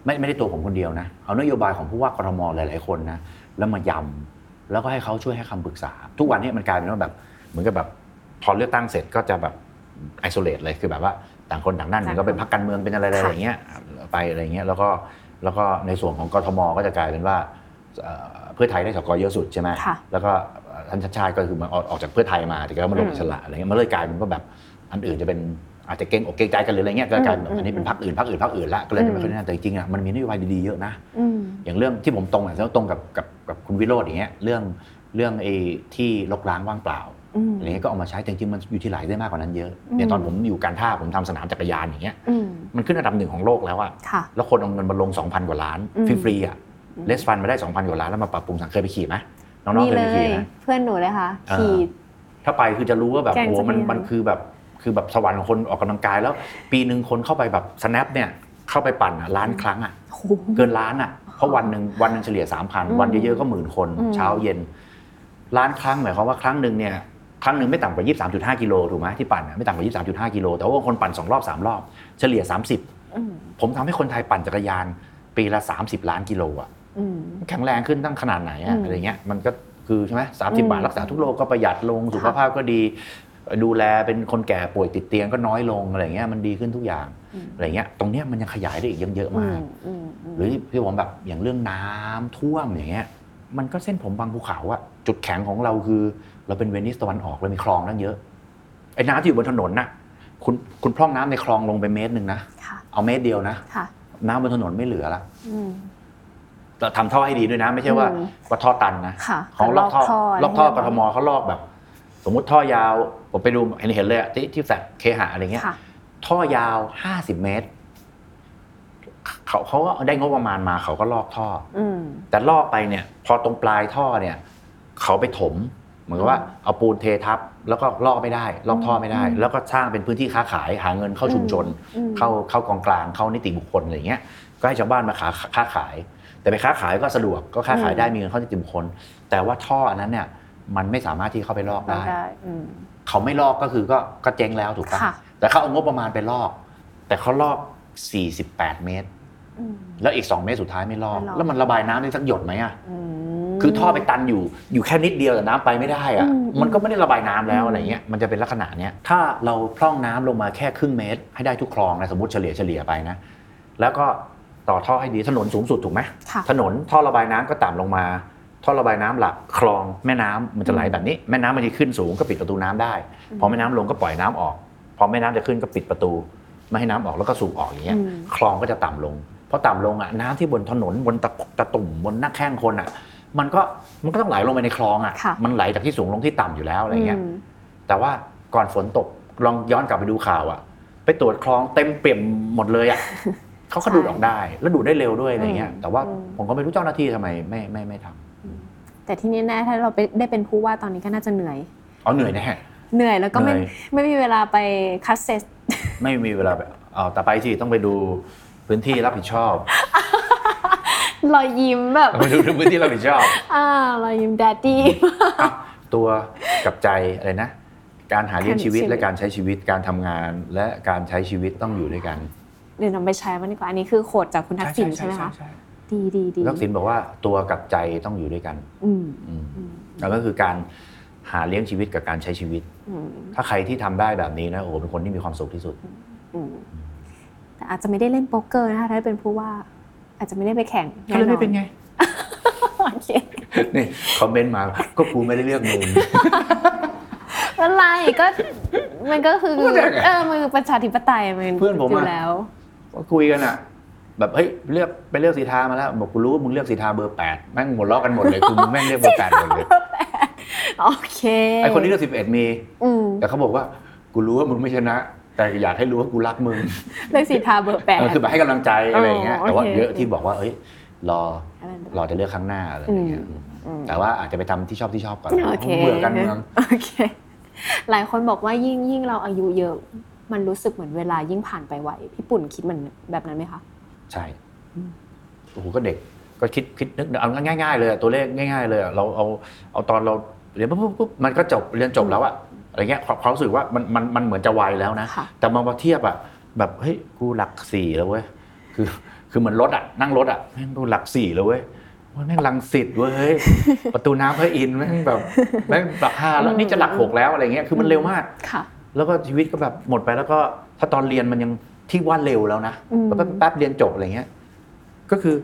ไม่ไม่ได้ตัวผมคนเดียวนะ เอานโยบายของผู้ว่ากทมหลาย ๆ คนนะแล้วมายำแล้วก็ให้เขาช่วยให้คำปรึกษา ทุกวันนี้มันกลายเป็นว่าแบบ เหมือนกับแบบพอเลือกตั้งเสร็จก็จะแบบไอโซเลตเลยคือแบบว่าต่างคนต่างนั่นเหมือนก็เป็นพรรคการเมืองเป็นอะไรอะไรอย่างเงี้ยไปอะไรอย่างเงี้ยแล้วก็แล้วก็ในส่วนของกทมก็จะกลายเป็นว่าเอ่อเพื่อไทยได้สกเยอะสุดใช่ไหมค่ะแล้วก็ ท่านชาติชาติก็คือมาออกออกจากเพื่อไทยมาแต่ก็มาลงอิสระอะไรเงี้ยมันเลยกลายเป็นว่าแบบอันอื่นจะเป็นอาจจะเก่งอกเก่งใจกันหรืออะไรเงี้ยก็กลายเป็นแบบอันนี้เป็นพรรคอื่นพรรคอื่นพรรคอื่นละก็เลยเป็นไม่ค่อยได้แต่จริงๆอะมันมีนโยบายดีๆเยอะนะอืมอย่างเรื่องที่ผมตรงอะแล้วตรงกับกับกับคุณวิโรจน์อย่างเงี้ยเรื่องเรื่องไอ้ที่ลกล้างว่างเปล่าอืมอะไรเงี้ยก็เอามาใช้แต่จริงๆมันอยู่ที่ไหลได้มากกว่านั้นเยอะอืมเนี่ยตอนผมอยู่การท่าผมทำสนามจักรยานอย่างเงี้ยอืมมันขึ้นอันดับหนึ่งของโลกแล้วอะค่ะแล้วคนเอาเงินมาลง2,000กว่าล้านอืมฟรีๆอะอืมเลสฟันมาได้2,000กว่าล้านแล้วมาปรับปรุงสังเคยไปขี่ไหม น้องๆนี่เคยเลไปขี่ยไหมเพื่อนหนูเลยค่ะเออขี่ถ้าไปคือจะรู้ว่าแบบแกงโอ้โหมันจักรยานมันคือแบบคือแบบสวรรค์ของคนออกกำลังกายแล้ว ปีหนึ่งคนเข้าไปแบบ snap เนี่ยเข้าไปปั่นอะล้านครั้งอะโอ้โหเกินล้านอะเพราะวันหนึ่งวันหนึ่งเฉลี่ยสามพันอืมวันเยอะๆก็หมื่นคนอืมเช้าเย็นล้านครั้งหมายความว่าครั้งหนึ่งเนี่ยครั้งหนึ่งไม่ต่ำกว่า 23.5 กิโลถูกไหมที่ปั่นอะไม่ต่ำกว่า 23.5 กิโลแต่ว่าคนปั่น2รอบ3รอบ เฉลี่ย 30อืมผมทำให้คนไทยปั่นจักรยาน ปีละ 30 ล้านกิโลอะอืม แข็งแรงขึ้นตั้งขนาดไหนอือะมอะไรเงี้ยมันก็คือใช่ไหมสามอืสิบมบาทรักษาทุกโรคก็ประหยัดลงสุขภาพก็ดี ดูแลเป็นคนแก่ป่วยติดเตียงก็น้อยลงอะไรเงี้ยมันดีขึ้นทุกอย่างอืมอะไรเงี้ยตรงเนี้ยมันยังขยายได้อีกเยอะๆอืมากมอืมมหรือที่ผมแบบอย่างเรื่องน้ำท่วมอย่างเงี้ยมันก็เส้นผมบางภูเขาอะจุดแข็งของเราคือ เราเป็นเวนิสตะวันออกเรามีคลองนั่นเยอะไอ้น้ำที่อยู่บนถนนน่ะคุณคุณพร่องน้ำในคลองลงไปเมตรหนึ่งนะค่ะเอาเมตรเดียวนะค่ะน้ำบนถนนไม่เหลือละ อืมแต่ทำท่อให้ดีด้วยนะ ไม่ใช่ว่าอืมว่าท่อตันนะค่ะของลอกท่อแต่ลอกท่อให้กทมเขาลอกแบบ สมมุติท่อยาว ผมไปดูเห็นเห็นเลยอะที่ที่แฟลตเคหะอะไรเงี้ย ค่ะ ท่อยาวห้าสิบเมตร เขาเขาก็ได้งบประมาณมาเขาก็ลอกท่อ อืม แต่ลอกไปเนี่ย พอตรงปลายท่อเนี่ย เขาไปถม เหมือนกับว่าเอาปูนเททับ แล้วก็ลอกไม่ได้ลอกท่อไม่ได้ อืม แล้วก็สร้างเป็นพื้นที่ค้าขายหาเงินเข้าชุมชน อืม เข้าเข้ากองกลางเข้านิติบุคคลอะไรอย่างเงี้ยก็ให้ชาวบ้านมาค้าค้าขาย แต่ไปค้าขายก็สะดวกก็ค้าขายได้มีเงินเข้านิติบุคคลแต่ว่าท่ออันนั้นเนี่ยมันไม่สามารถที่เข้าไปลอกได้ได้อืมเขาไม่ลอกก็คือก็ก็เจ๊งแล้วถูกปะค่ะแต่เขาเอางบประมาณไปลอก แต่เขาลอก 48 เมตรอืมแล้วอีก 2 เมตรสุดท้ายไม่ลอกไม่ลอก แล้วมันระบายน้ำได้สักหยดไหมอะอืมคือท่อไปตันอยู่อยู่แค่นิดเดียวแต่น้ำไปไม่ได้อะอืมมันก็ไม่ได้ระบายน้ำแล้วอืมอะไรเงี้ยมันจะเป็นลักษณะเนี้ยถ้าเราพร่องน้ำลงมาแค่ครึ่งเมตร ให้ได้ทุกคลองนะสมมติเฉลี่ยเฉลี่ยไปนะ แล้วก็ ต่อท่อให้ดีถนนสูงสุดถูกไหมค่ะถนนท่อระบายน้ำก็ต่ำลงมาท่อระบายน้ำหลักคลองแม่น้ำมันจะไหลแบบนี้ แม่น้ำมันจะขึ้นสูงก็ปิดประตูน้ำได้ พอแม่น้ำลงก็ปล่อยน้ำออก พอแม่น้ำจะขึ้นก็ปิดประตู ไม่ให้น้ำออกแล้วก็สูบออกอย่างเงี้ยอืมคลองก็จะต่ำลงพอต่ำลงอะน้ำที่บนถนนบนตะตะตุ่มบนหน้าแข้งคนอะ มันก็มันก็ต้องไหลลงไปในคลองอะค่ะมันไหลจากที่สูงลงที่ต่ำอยู่แล้วอะไรเงี้ยมแต่ว่าก่อนฝนตกลองย้อนกลับไปดูข่าวอะ ไปตรวจคลองเต็มเปี่ยมหมดเลยอะ เขาก็ดูดออกได้ แล้วดูดได้เร็วด้วยอะไรเงี้ยอืมแต่ว่าอืมผมก็ไม่รู้เจ้าหน้าที่ทำไมไม่ไม่ไม่ทำแต่ที่แน่ๆถ้าเราไปได้เป็นผู้ว่าตอนนี้ก็น่าจะเหนื่อยอ๋อเหนื่อยแน่เหนื่อยแล้วก็ไม่เหนื่อยไม่มีเวลาไปคัสเซสไม่มีเวลาแบบเอาแต่ไปสิต้องไปดูพื้นที่รับผิดชอบรอยยิ้มแบบไปดูพื้นที่รับผิดชอบอ่ารอยยิ้มแดดดี้อะตัวกับใจอะไรนะการหาเลี้ยงชีวิตการใช้ชีวิตและการใช้ชีวิตการทำงานและการใช้ชีวิตต้องอยู่ด้วยกัน เดี๋ยวนำไปใช้มันดีกว่าอันนี้คือโคดจากคุณทักษิณใช่ไหมคะดีดีดีทักษิณบอกว่าตัวกับใจต้องอยู่ด้วยกันอืมอืมอืมแล้วก็คือการหาเลี้ยงชีวิตกับการใช้ชีวิตอืมถ้าใครที่ทำได้แบบนี้นะโอ้โหเป็นคนที่มีความสุขที่สุดอืมแต่อาจจะไม่ได้เล่นโป๊กเกอร์นะคะถ้าเป็นผู้ว่า อาจจะไม่ได้ไปแข่งก็เลยไม่เป็นไงโอเคนี่คอมเมนต์มาก็กูไม่ได้เลือกมึงอะไรก็มันก็คือพูดได้ไงเออมันคือประชาธิปไตยมันเพื่อนผมอะยู่แล้ว ก็คุยกันอะแบบเฮ้ยเลือกไปเลือกสีทามาแล้ว บอกกูรู้ว่ามึงเลือกสีทาเบอร์แปดแม่งหมดล้อกันหมดเลยคือมึงแม่งเลือกเบอร์แปดหมดเลยโอเคไอคนที่เลือกสิบเอ็ดมีอืมแต่เขาบอกว่ากูรู้ว่ามึงไม่ชนะ แต่อยากให้รู้ว่ากูรักมึงเลือกสีทาเบอร์แปดเออคือแบบให้กำลังใจอะไรอย่างเงี้ยอ๋อแต่ว่าโอเคเยอะที่บอกว่าเอ้ยรออะไรนะรอจะเลือกครั้งหน้าอะไรอย่างเงี้ยอืมอืมแต่ว่าอาจจะไปทำที่ชอบที่ชอบก่อนโอเคเบื่อกันเมืองโอเคหลายคนบอกว่ายิ่งยิ่งเราอายุเยอะ มันรู้สึกเหมือนเวลายิ่งผ่านไปไวพี่ปุ่นคิดเหมือนแบบนั้นไหมคะ ใช่อืมโอ้โหก็เด็กก็คิดคิดนึกเอาง่ายๆเลยอะตัวเลขง่าย ๆ เลยอะเราเอาเอาตอนเราเรียนปุ๊บปุ๊บปุ๊บมันก็จบเรียนจบแล้วอะอะไรเงี้ยความความรู้สึกว่ามันมันมันเหมือนจะไวแล้วนะค่ะแต่มามาเทียบอะแบบเฮ้ยกูหลักสี่แล้วเว้ยคือคือเหมือนรถอะนั่งรถอะแม่งกูหลักสี่แล้วเว้ยว่าแม่งลังสิตเว้ยเฮ้ยประตูน้ำพระอินทร์แม่งแบบแม่งหลักห้าแล้วนี่จะหลักหกแล้วอะไรเงี้ยคือมันเร็วมากค่ะ แล้วก็ชีวิตก็แบบหมดไปแล้วก็ถ้าตอนเรียนมันยังที่ว่าเร็วแล้วนะอืมแป๊บแป๊บเรียนจบอะไรเงี้ย ก็คือ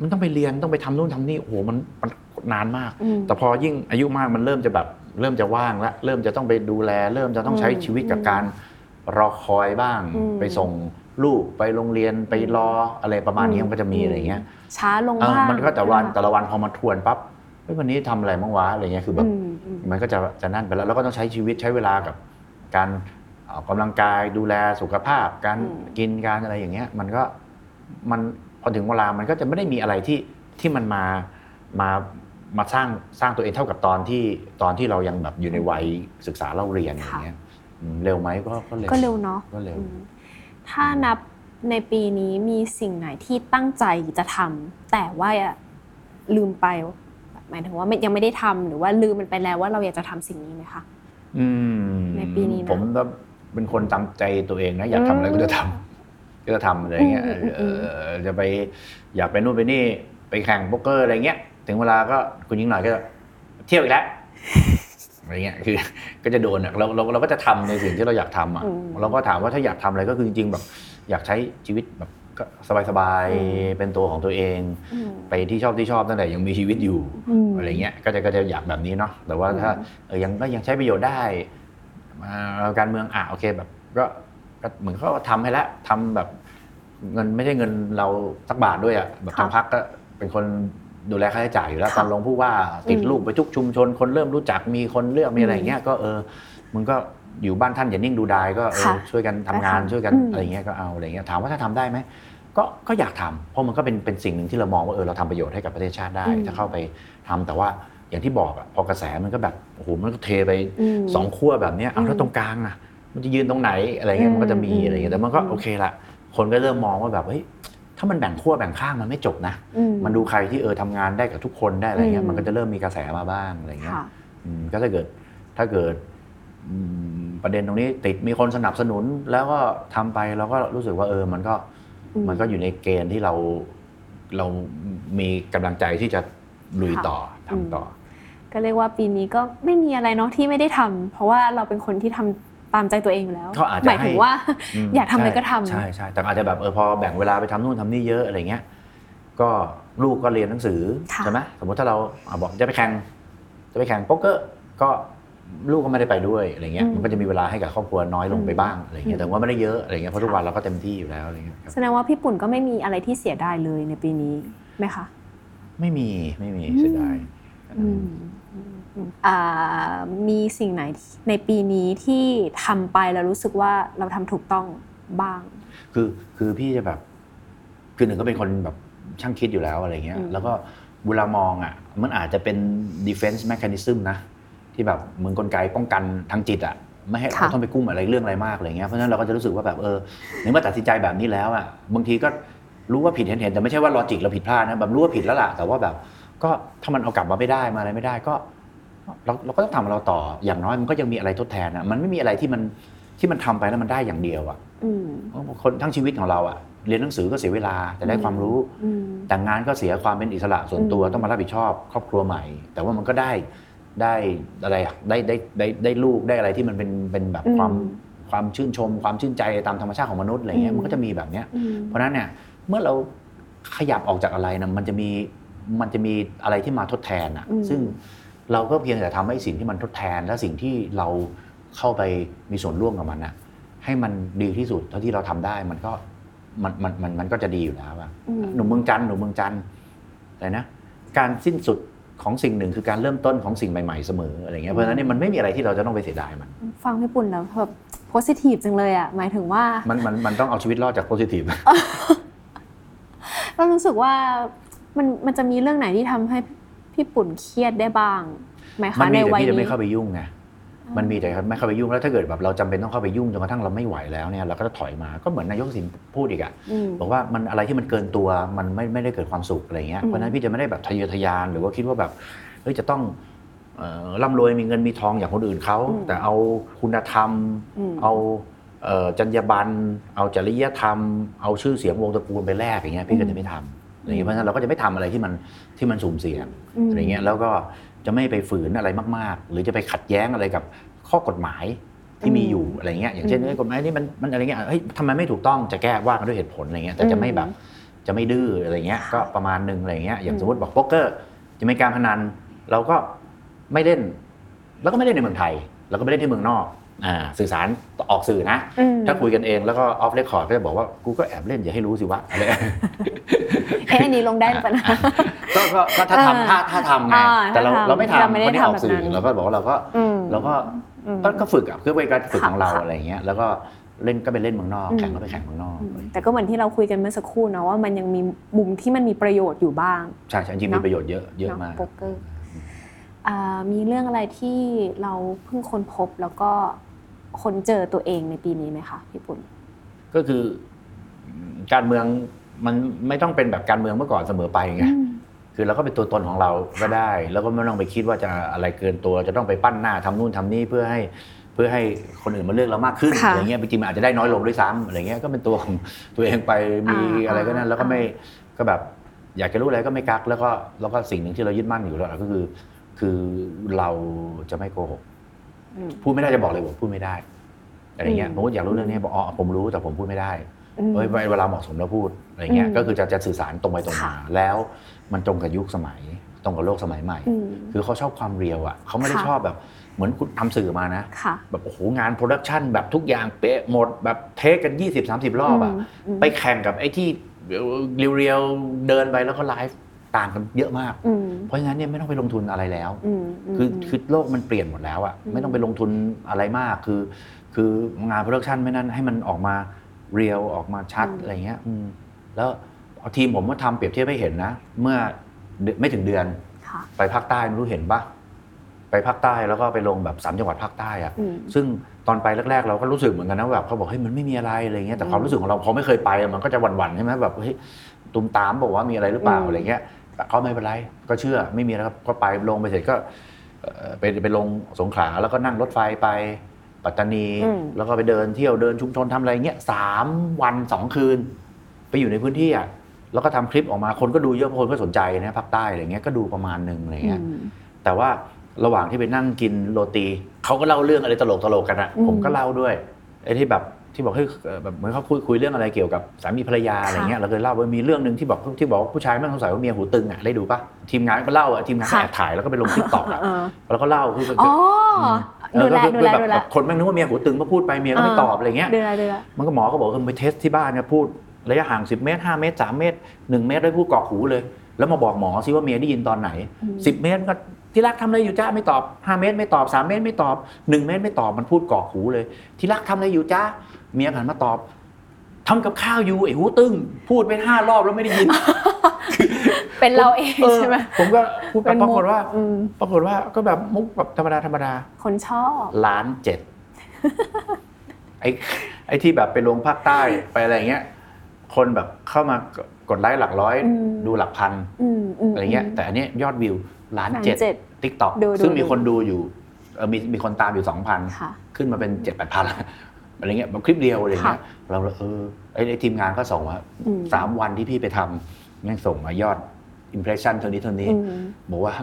มันต้องไปเรียนต้องไปทำนู่นทำนี่โอ้โหมันมันนานมากอืมแต่พอยิ่งอายุมากมันเริ่มจะแบบเริ่มจะว่างแล้วเริ่มจะต้องไปดูแล เริ่มจะต้องใช้อืมชีวิตกับการรอคอยบ้างอืมไปส่งลูกไปโรงเรียนไปรออะไรประมาณนี้อืมมันก็จะมีอะไรเงี้ย ช้าลงเออบ้างมันก็แต่วันนะคะแต่ละวันพอมาทวนปั๊บเฮ้ยวันนี้ทำอะไรบ้างวะอะไรเงี้ยคือแบบอืมอืมมันก็จะจะนั่นไปแล้วแล้วก็ต้องใช้ชีวิตใช้เวลากับ การออกกำลังกายดูแลสุขภาพ การอืมกินการอะไรอย่างเงี้ย มันก็มันพอถึงเวลามันก็จะไม่ได้มีอะไรที่ที่มันมามามาสร้างสร้างตัวเองเท่ากับตอนที่ตอนที่เรายังแบบอยู่ในวัยศึกษาเล่าเรียนอย่างเงี้ยอืมเร็วไหมก็ก็เร็วก็เร็วเนาะก็เร็วอืมถ้านับในปีนี้มีสิ่งไหนที่ตั้งใจจะทำแต่ว่าลืมไปหมายถึงว่าไม่ยังไม่ได้ทำหรือว่าลืมมันไปแล้วว่าเราอยากจะทำสิ่งนี้ไหมคะ อืมในปีนี้นะผมก็เป็นคนตามใจตัวเองนะ อยากทำอะไรก็จะทำก็จะทำอะไรอย่างเงี้ยอืมอืมอืมเออจะไปอยากไปนู่นไปนี่ไปแข่งโป๊กเกอร์อะไรเงี้ย ถึงเวลาก็คุณยิ่งหน่อยก็เที่ยวอีกแล้วอะไรเงี้ยคือก็จะโดนอะเราเราเราก็จะทำในสิ่งที่เราอยากทำอะอืมเราก็ถามว่าถ้าอยากทำอะไรก็คือจริงๆแบบ อยากใช้ชีวิตแบบ ก็สบายอืมๆเป็นตัวของตัวเองอืมไปที่ชอบที่ชอบตั้งแต่ยังมีชีวิตอยู่อืมอะไรเงี้ยก็จะก็จะอยากแบบนี้เนาะแต่ว่าถ้าอืมเออยังก็ยังใช้ประโยชน์ได้อ่าการเมืองอะโอเคแบบก็ก็เหมือนเขาก็ทำให้แล้วทำแบบเงินไม่ใช่เงินเราสักบาทด้วยอะแบบทางพักก็เป็นคนดูแลค่าใช้จ่ายอยู่แล้วค่ะตอนลงผู้ว่าติดอืมลูกไปทุกชุมชน คนเริ่มรู้จักมีคนเลือกมีอะไรเงี้ยก็เออมึงก็ อยู่บ้านท่านอย่านิ่งดูดายก็เออค่ะช่วยกันทำงานก็ทำช่วยกันอืม อะไรเงี้ยก็เอาอะไรเงี้ยถามว่าถ้าทำได้ไหมก็ก็อยากทำเพราะมันก็เป็นเป็นสิ่งหนึ่งที่เรามองว่าเออเราทำประโยชน์ให้กับประเทศชาติได้ อืม ถ้าเข้าไปทำแต่ว่าอย่างที่บอกอะพอกระแสมันก็แบบโอ้โหมันก็เทไปอืมสองขั้วแบบเนี้ยเอาอืมแล้วตรงกลางอะมันจะยืนตรงไหนอะไรเงี้ยมันก็จะมีอืมอะไรเงี้ยแต่มันก็อืม โอเคละคนก็เริ่มมองว่าแบบเฮ้ยถ้ามันแบ่งขั้วแบ่งข้างมันไม่จบนะ อื มันดูใครที่เออทำงานได้กับทุกคนได้อะไรเงี้ยอืมมันก็จะเริ่มมีกระแสมาบ้างอะไรเงี้ยค่ะ อืมก็ถ้าเกิดถ้าเกิดอืม ประเด็นตรงนี้ติดมีคนสนับสนุนแล้วก็ทำไปเราก็รู้สึกว่าเออมันก็อืมมันก็อยู่ในเกณฑ์ที่เราเรามีกำลังใจที่จะลุยค่ะต่อทำต่อ ก็เรียกว่าปีนี้ก็ไม่มีอะไรเนาะที่ไม่ได้ทำเพราะว่าเราเป็นคนที่ทำตามใจตัวเองอยู่แล้วก็อาจจะหมายถึงให้ว่ามอยากทำอะไรก็ทำใช่ใช่แต่อาจจะแบบเออพอแบ่งเวลาไปทำนู่นทำนี่เยอะอะไรเงี้ยก็ลูกก็เรียนหนังสือค่ะใช่ไหมสมมติถ้าเราอะบอกจะไปแข่งจะไปแข่งโป๊กเกอร์ก็ ลูกก็ไม่ได้ไปด้วยอะไรเงี้ยมันก็จะมีเวลาให้กับครอบครัวน้อยลงไปบ้างอะไรเงี้ยแต่ว่าไม่ได้เยอะอะไรเงี้ยเพราะทุกวันเราก็เต็มที่อยู่แล้วอะไรเงี้ยครับแสดงว่าพี่ปุ่นก็ไม่มีอะไรที่เสียดายเลยในปีนี้ไหมคะไม่มีไม่มีอืมเสียดายอืมอืมอืมอ่ามีสิ่งไหนในปีนี้ที่ทำไปแล้วรู้สึกว่าเราทำถูกต้องบ้าง คือคือพี่จะแบบคือหนึ่งก็เป็นคนแบบช่างคิดอยู่แล้วอะไรเงี้ยอืมแล้วก็เวลามองอะ มันอาจจะเป็น defense mechanism นะ ที่แบบเหมือนกลไกป้องกันทางจิตอะไม่ให้เราต้องไปกุ้มอะไรเรื่องอะไรมากอะไรเงี้ยเพราะฉะนั้นเราก็จะรู้สึกว่าแบบเออในเมื่อตัดสินใจแบบนี้แล้วอะบางทีก็รู้ว่าผิดเห็นเห็นแต่ไม่ใช่ว่าลอจิกเราผิดพลาดนะแบบรู้ว่าผิดแล้วล่ะแต่ว่าแบบ ก็ถ้ามันเอากลับมาไม่ได้มาอะไรไม่ได้ก็ เราเราก็ต้องทำของเราต่ออย่างน้อยมันก็ยังมีอะไรทดแทนอะมันไม่มีอะไรที่มันที่มันทำไปแล้วมันได้อย่างเดียวอะอืมคนทั้งชีวิตของเราอะเรียนหนังสือก็เสียเวลาแต่ได้ความรู้อืมแต่งงานก็เสียความเป็นอิสระส่วนตัวอืมต้องมารับผิดชอบ ครอบครัวใหม่ แต่ว่ามันก็ได้ ได้อะไรอะได้ได้ได้ได้ลูกได้อะไรที่มันเป็นเป็นแบบความความชื่นชม ความชื่นใจตามธรรมชาติของมนุษย์อะไรเงี้ยมันก็จะมีแบบเนี้ยอืมเพราะฉะนั้นเนี่ยเมื่อเราขยับออกจากอะไรนะมันจะมีมันจะมีอะไรที่มาทดแทนอะอืมซึ่งเราก็เพียงแต่ทำให้สิ่งที่มันทดแทน และสิ่งที่เราเข้าไปมีส่วนร่วมกับมันนะให้มันดีที่สุดเท่าที่เราทำได้มันก็มันมันมันมันก็จะดีอยู่แล้วอะอืมหนุ่มเมืองจันทร์หนุ่มเมืองจันทร์อะไรนะการสิ้นสุด ของสิ่งหนึ่งคือการเริ่มต้นของสิ่งใหม่ๆเสมออะไรเงี้ยเพราะฉะนั้นเนี่ยมันไม่มีอะไรที่เราจะต้องไปเสียดายมัน ฟังพี่ปุ่นแล้วแบบโพสิทีฟจังเลยอะหมายถึงว่ามันมันมันต้องเอาชีวิตรอดจากโพซิทีฟเรารู้สึกว่ามันมันจะมีเรื่องไหนที่ทำให้พี่ปุ่นเครียดได้บ้างไหมมัคะนในมีแต่วัยพี่จะนี้ไม่เข้าไปยุ่งไง มันมีแต่ไม่เข้าไปยุ่งแล้วถ้าเกิดแบบเราจำเป็นต้องเข้าไปยุ่งจนกระทั่งเราไม่ไหวแล้วเนี่ยเราก็จะถอยมาก็เหมือนนายกสินพูดอีกอะอืมบอกว่ามันอะไรที่มันเกินตัวมันไม่ไม่ได้เกิดความสุขอะไรเงี้ยอืมเพราะฉะนั้นพี่จะไม่ได้แบบทะเยอทะยานหรือว่าคิดว่าแบบเฮ้ยจะต้องเอ่อร่ำรวยมีเงินมีทองอย่างคนอื่นเขาแต่เอาคุณธรรมอืมเอาเอ่อจรรยาบรรณเอาจริยธรรม เอาชื่อเสียงวงตระกูลไปแลกอย่างเงี้ยพี่ก็จะไม่ทำอะไรเงี้ยเพราะฉะนั้นเราก็จะไม่ทำอะไรที่มันที่มันสุ่มเสี่ยงมอะไรเงี้ยแล้วก็ จะไม่ไปฝืนอะไรมาก ๆ หรือจะไปขัดแย้งอะไรกับข้อกฎหมายที่มีอยู่อะไรเงี้ยอย่างเช่นอืมเอ้ยกฎหมายนี้มันมันอะไรเงี้ยเฮ้ยทำไมไม่ถูกต้องจะแก้ว่ากันด้วยเหตุผลอะไรเงี้ยแต่จะไม่แบบจะไม่ดื้ออะไรเงี้ยก็ประมาณหนึ่งอะไรเงี้ยอย่างอืมสมมติบอกโป๊กเกอร์จะมีการพนันเราก็ไม่เล่น แล้วก็ไม่เล่นในเมืองไทยเราก็ไปเล่นที่เมืองนอกอ่า สื่อสารออกสื่อนะอืมถ้าคุยกันเองแล้วก็ออฟเรคคอร์ดก็จะบอกว่ากูก็แอบเล่นอย่าให้รู้สิวะอะไรเอ๊ะอันนี้ลงได้ปะนะก็ก็ก็ถ้าอ่าทำถ้าถ้าทำไงอ่าแต่เราถ้าทำเราไม่ทำเราไม่ได้ไม่ได้ออกทำแบบสื่อนั้นเราก็บอกว่าเราก็อืมเราก็อืมก็ก็ฝึกอะเพื่อเป็นการฝึกค่ะของเราค่ะอะไรอย่างเงี้ยแล้วก็เล่นก็ไปเล่นเมืองนอกอืมแข่งก็ไปแข่งเมืองนอกอืมแต่ก็เหมือนที่เราคุยกันเมื่อสักครู่เนาะว่ามันยังมีมุมที่มันมีประโยชน์อยู่บ้างใช่ใช่จริงๆเนมีอะประโยชน์เยอะเยอะเนาะมากโป๊กเกอร์อ่ามีเรื่องอะไรที่เราเพิ่งค้นพบแล้วก็ ค้นเจอตัวเองในปีนี้ไหมคะพี่ปุ่นก็คือการเมืองมันไม่ต้องเป็นแบบการเมืองเมื่อก่อนเสมอไปไงอืมคือเราก็เป็นตัวตนของเราก็ได้ แล้วก็ไม่ต้องไปคิดว่าจะอะไรเกินตัว จะต้องไปปั้นหน้าทำนู่นทำนี่เพื่อให้เพื่อให้คนอื่นมาเลือกเรามากขึ้นค่ะอะไรเงี้ยจริงๆมันอาจจะได้น้อยลงด้วยซ้ำอะไรเงี้ยก็เป็นตัวของตัวเองไปมีอ่าอะไรก็นั้นแล้วก็อ่าไม่ก็แบบอยากจะรู้อะไรก็ไม่กัก แล้วก็แล้วก็สิ่งหนึ่งที่เรายึดมั่นอยู่แล้วก็คือ คือเราจะไม่โกหกอืม พูดไม่ได้จะบอกเลยบอกพูดไม่ได้อะไรเงี้ยอืมผมก็อยากรู้เรื่องนี้บอกอ๋อผมรู้แต่ผมพูดไม่ได้อืมเฮ้ยเวลาเหมาะสมแล้วพูดอะไรเงี้ยอืมก็คือจะจะสื่อสารตรงไปตรงค่ะมาแล้วมันตรงกับยุคสมัย ตรงกับโลกสมัยใหม่อืมคือเขาชอบความ real อะเขาไม่ได้ค่ะชอบแบบเหมือนคุณทำสื่อมานะค่ะแบบโอ้โหงาน production แบบทุกอย่างเป๊ะหมดแบบ take กัน 20 30 รอบอะมไปแข่งกับไอ้ที่เรียวๆเดินไปแล้วก็ไลฟ์ ต่างกันเยอะมากอืมเพราะฉะนั้นเนี่ยไม่ต้องไปลงทุนอะไรแล้วอืมมคือคือโลกมันเปลี่ยนหมดแล้วอะอืมไม่ต้องไปลงทุนอะไรมาก คือ คืองานโปรดักชันไม่นั้นให้มันออกมาเรียวออกมาชัดอะไรเงี้ยอืมแล้วเอาทีมผมมาทำเปรียบเทียบให้เห็นนะ เมื่อเดือนไม่ถึงเดือนค่ะไปภาคใต้ไม่รู้เห็นปะไปภาคใต้แล้วก็ไปลงแบบสามจังหวัดภาคใต้อะอืมซึ่งตอนไปแรกๆ เราก็รู้สึกเหมือนกันนะแบบเขาบอกเฮ้ยมันไม่มีอะไรอะไรเงี้ยแต่อืมความรู้สึกของเราพอไม่เคยไปอะมันก็จะหวั่นๆใช่ไหมแบบเฮ้ยตุมตามบอกว่ามีอะไรหรือเปล่าอืมอะไรเงี้ย แต่ก็ไม่เป็นไร ก็เชื่อไม่มีแล้วครับก็ไปลงไปเสร็จก็เอ่อไปไปลงสงขลาแล้วก็นั่งรถไฟไปปัตตานีอืมแล้วก็ไปเดินเที่ยวเดินชุมชนทำอะไรเงี้ยสามวันสองคืน ไปอยู่ในพื้นที่อะแล้วก็ทำคลิปออกมาคนก็ดูเยอะเพราะคนก็สนใจนะภาคใต้อะไรเงี้ยก็ดูประมาณหนึ่งอะไรเงี้ยอืมแต่ว่าระหว่างที่ไปนั่งกินโรตีเขาก็เล่าเรื่องอะไรตลกตลกๆกันอะอืมผมก็เล่าด้วยไอ้ที่แบบ ที่บอกเฮ้ยเอ่อแบบเหมือนเขาคุยคุยเรื่องอะไรเกี่ยวกับสามีภรรยาอะไรเงี้ยเราเคยเล่าว่ามีเรื่องหนึ่งที่บอกที่บอกว่าผู้ชายไม่สงสัยว่าเมียหูตึงอะได้ดูปะทีมงานก็เล่าอะทีมงานก็ค่ะแอบถ่ายแล้วก็ไปลงทิกตอกอะเออแล้วก็เล่าคืออ๋อเอดูอแลก็คือดูแลแบบดูแลแบบคนแม่งนึกว่าเมียหูตึงพอพูดไปเมียก็ไม่ตอบอะไรเงี้ยดูแลดูแลมันก็หมอก็บอกว่าไป test ที่บ้านเนี่ยพูดระยะห่าง 10 เมตร 5 เมตร 3 เมตร 1 เมตรได้พูดกรอกหูเลย แล้วมาบอกหมอซิว่าเมียได้ยินตอนไหนอืม10 เมตรก็ที่รักทำอะไรอยู่จ้าไม่ตอบ 5 เมตรไม่ตอบ 3 เมตรไม่ตอบ 1 เมตรไม่ตอบมันพูดกรอกหูเลย ที่รักทำอะไรอยู่จ้า เมียหันมาตอบทำกับข้าวอยู่ไอ้หูตึงพูดไปห้ารอบแล้วไม่ได้ยิน เป็นเราเองออใช่ไหมผมก็พูดไปเป็นปมุรากฏว่าอืมปรากฏว่าก็แบบมุกแบบธรรมดาธรรมดา คนชอบล้านเจ็ดไอ้ไอ้ที่แบบไปลงภาคใต้ไปอะไรเงี้ย คนแบบเข้ามากดไลค์หลักร้อยอืมดูหลักพันอืมอืมอะไรเงี้ย แต่อันเนี้ยยอดวิวล้านล้านเจ็ดเจ็ดตทิกตอกดูดูซึ่งมีดูคนดูอยู่เออมีมีคนตามอยู่สองพันค่ะขึ้นมาเป็นเจ็ดแปดพันละ อะไรเงี้ยแบบคลิปเดียวอะไรเงี้ยค่ะเราเออไอ้ไอ้ทีมงานก็ส่งว่าอืมสามวันที่พี่ไปทำแม่งส่งมายอด impression เท่านี้เท่านี้อืมบอกว่า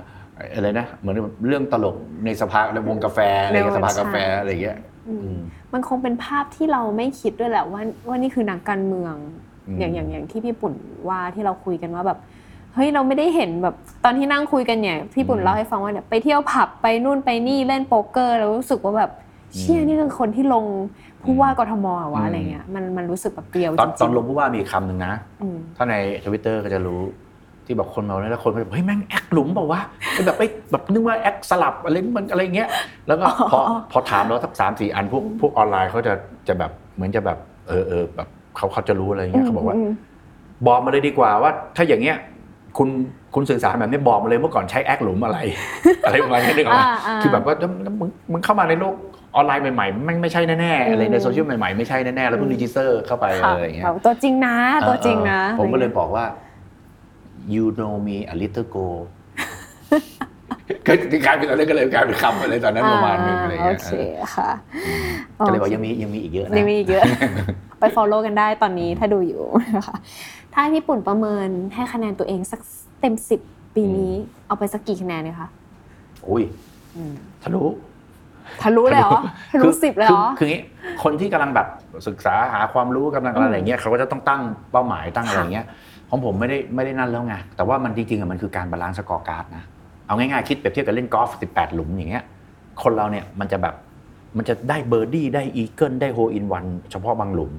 อะไรนะเหมือนเรื่องตลกในสภาในวงกาแฟอะไรเงี้ยในวงสภากาแฟใช่อะไรเงี้ยอืมอืมมันคงเป็นภาพที่เราไม่คิดด้วยแหละว่าว่านี่คือนักการเมืองอืมอย่างอย่างอย่างที่พี่ปุ่นว่าที่เราคุยกันว่าแบบเฮ้ยเราไม่ได้เห็นแบบตอนที่นั่งคุยกันเนี่ยพี่ปุ่นเล่าให้ฟังว่าเนี่ยไปเที่ยวผับไปนู่นไปนี่เล่นโป๊กเกอร์แล้วรู้สึกว่าแบบเชี่ยนี่คือคนที่ลง ผู้ว่ากทมอะวะอะไรเงี้ยมันมันรู้สึกแบบเปรียวตอนจริงๆตอนลงผู้ว่ามีอีกคำหนึ่งนะอืมถ้าในทวิตเตอร์ก็จะรู้ที่แบบคนเมาแล้วคนก็จะบอกเฮ้ยแม่งแอคหลุมเปล่าวะไอ้แบบไอ้แบบนึกว่าแอคสลับอะไรมันอะไรเงี้ยแล้วก็พอพอถามเราสักสามสี่อันพวกพวกออนไลน์เขาจะจะแบบเหมือนจะแบบเออเออแบบเขาเขาจะรู้อะไรเงี้ยเขาบอกว่ามบอกมาเลยดีกว่าว่า ถ้าอย่างเงี้ยคุณคุณสื่อสารแบบนี้บอกมาเลยเมื่อก่อนใช้แอคหลุมอะไร อะไรประมาณนี้นึกออกไหมอ่าอ่าคือแบบว่ามึงมึงเข้ามาในโลก ออนไลน์ใหม่ๆไม่ไม่ใช่แน่ๆอะไรในอืมโซเชียลใหม่ๆ ไม่ใช่แน่ๆ แล้วเพิ่ง register เข้าไปค่ะอะไรอย่างเงี้ยแบบตัวจริงนะตัวจริงนะเออผมก็เลยบอกว่า you know me a little go ก็กลายเป็นอะไรก็เลยกลายเป็นคำอะไรตอนนั้นประมาณนึงอะไรโอเงี้ยเคค่ะก็เลยบอกยังมียังมีอีกเยอะนะยังมีอีกเยอะ ไป follow กันได้ตอนนี้ถ้าดูอยู่นะคะถ้าให้พี่ปุ่นประเมินให้คะแนนตัวเองสักเต็มสิบปีนี้ เอาไปสักกี่คะแนนเนี่ยคะอุ้ยทะลุ ทะลุเลยเหรอทะลุสิบเลยเหรอคือคืออย่างงี้คนที่กำลังแบบศึกษาหาความรู้กำลังอะไรอย่างเงี้ยเขาก็จะต้องตั้งเป้าหมายตั้งอะไรอย่างเงี้ยของผมไม่ได้ไม่ได้นั่นแล้วไงแต่ว่ามันจริงๆอะมันคือการ balance scorecard นะเอาง่ายๆคิดเปรียบเทียบกับเล่นกอล์ฟ18 หลุมอย่างเงี้ยคนเราเนี่ยมันจะแบบมันจะได้เบอร์ดี้ได้อีเกิลได้ hole in one เฉพาะบางหลุม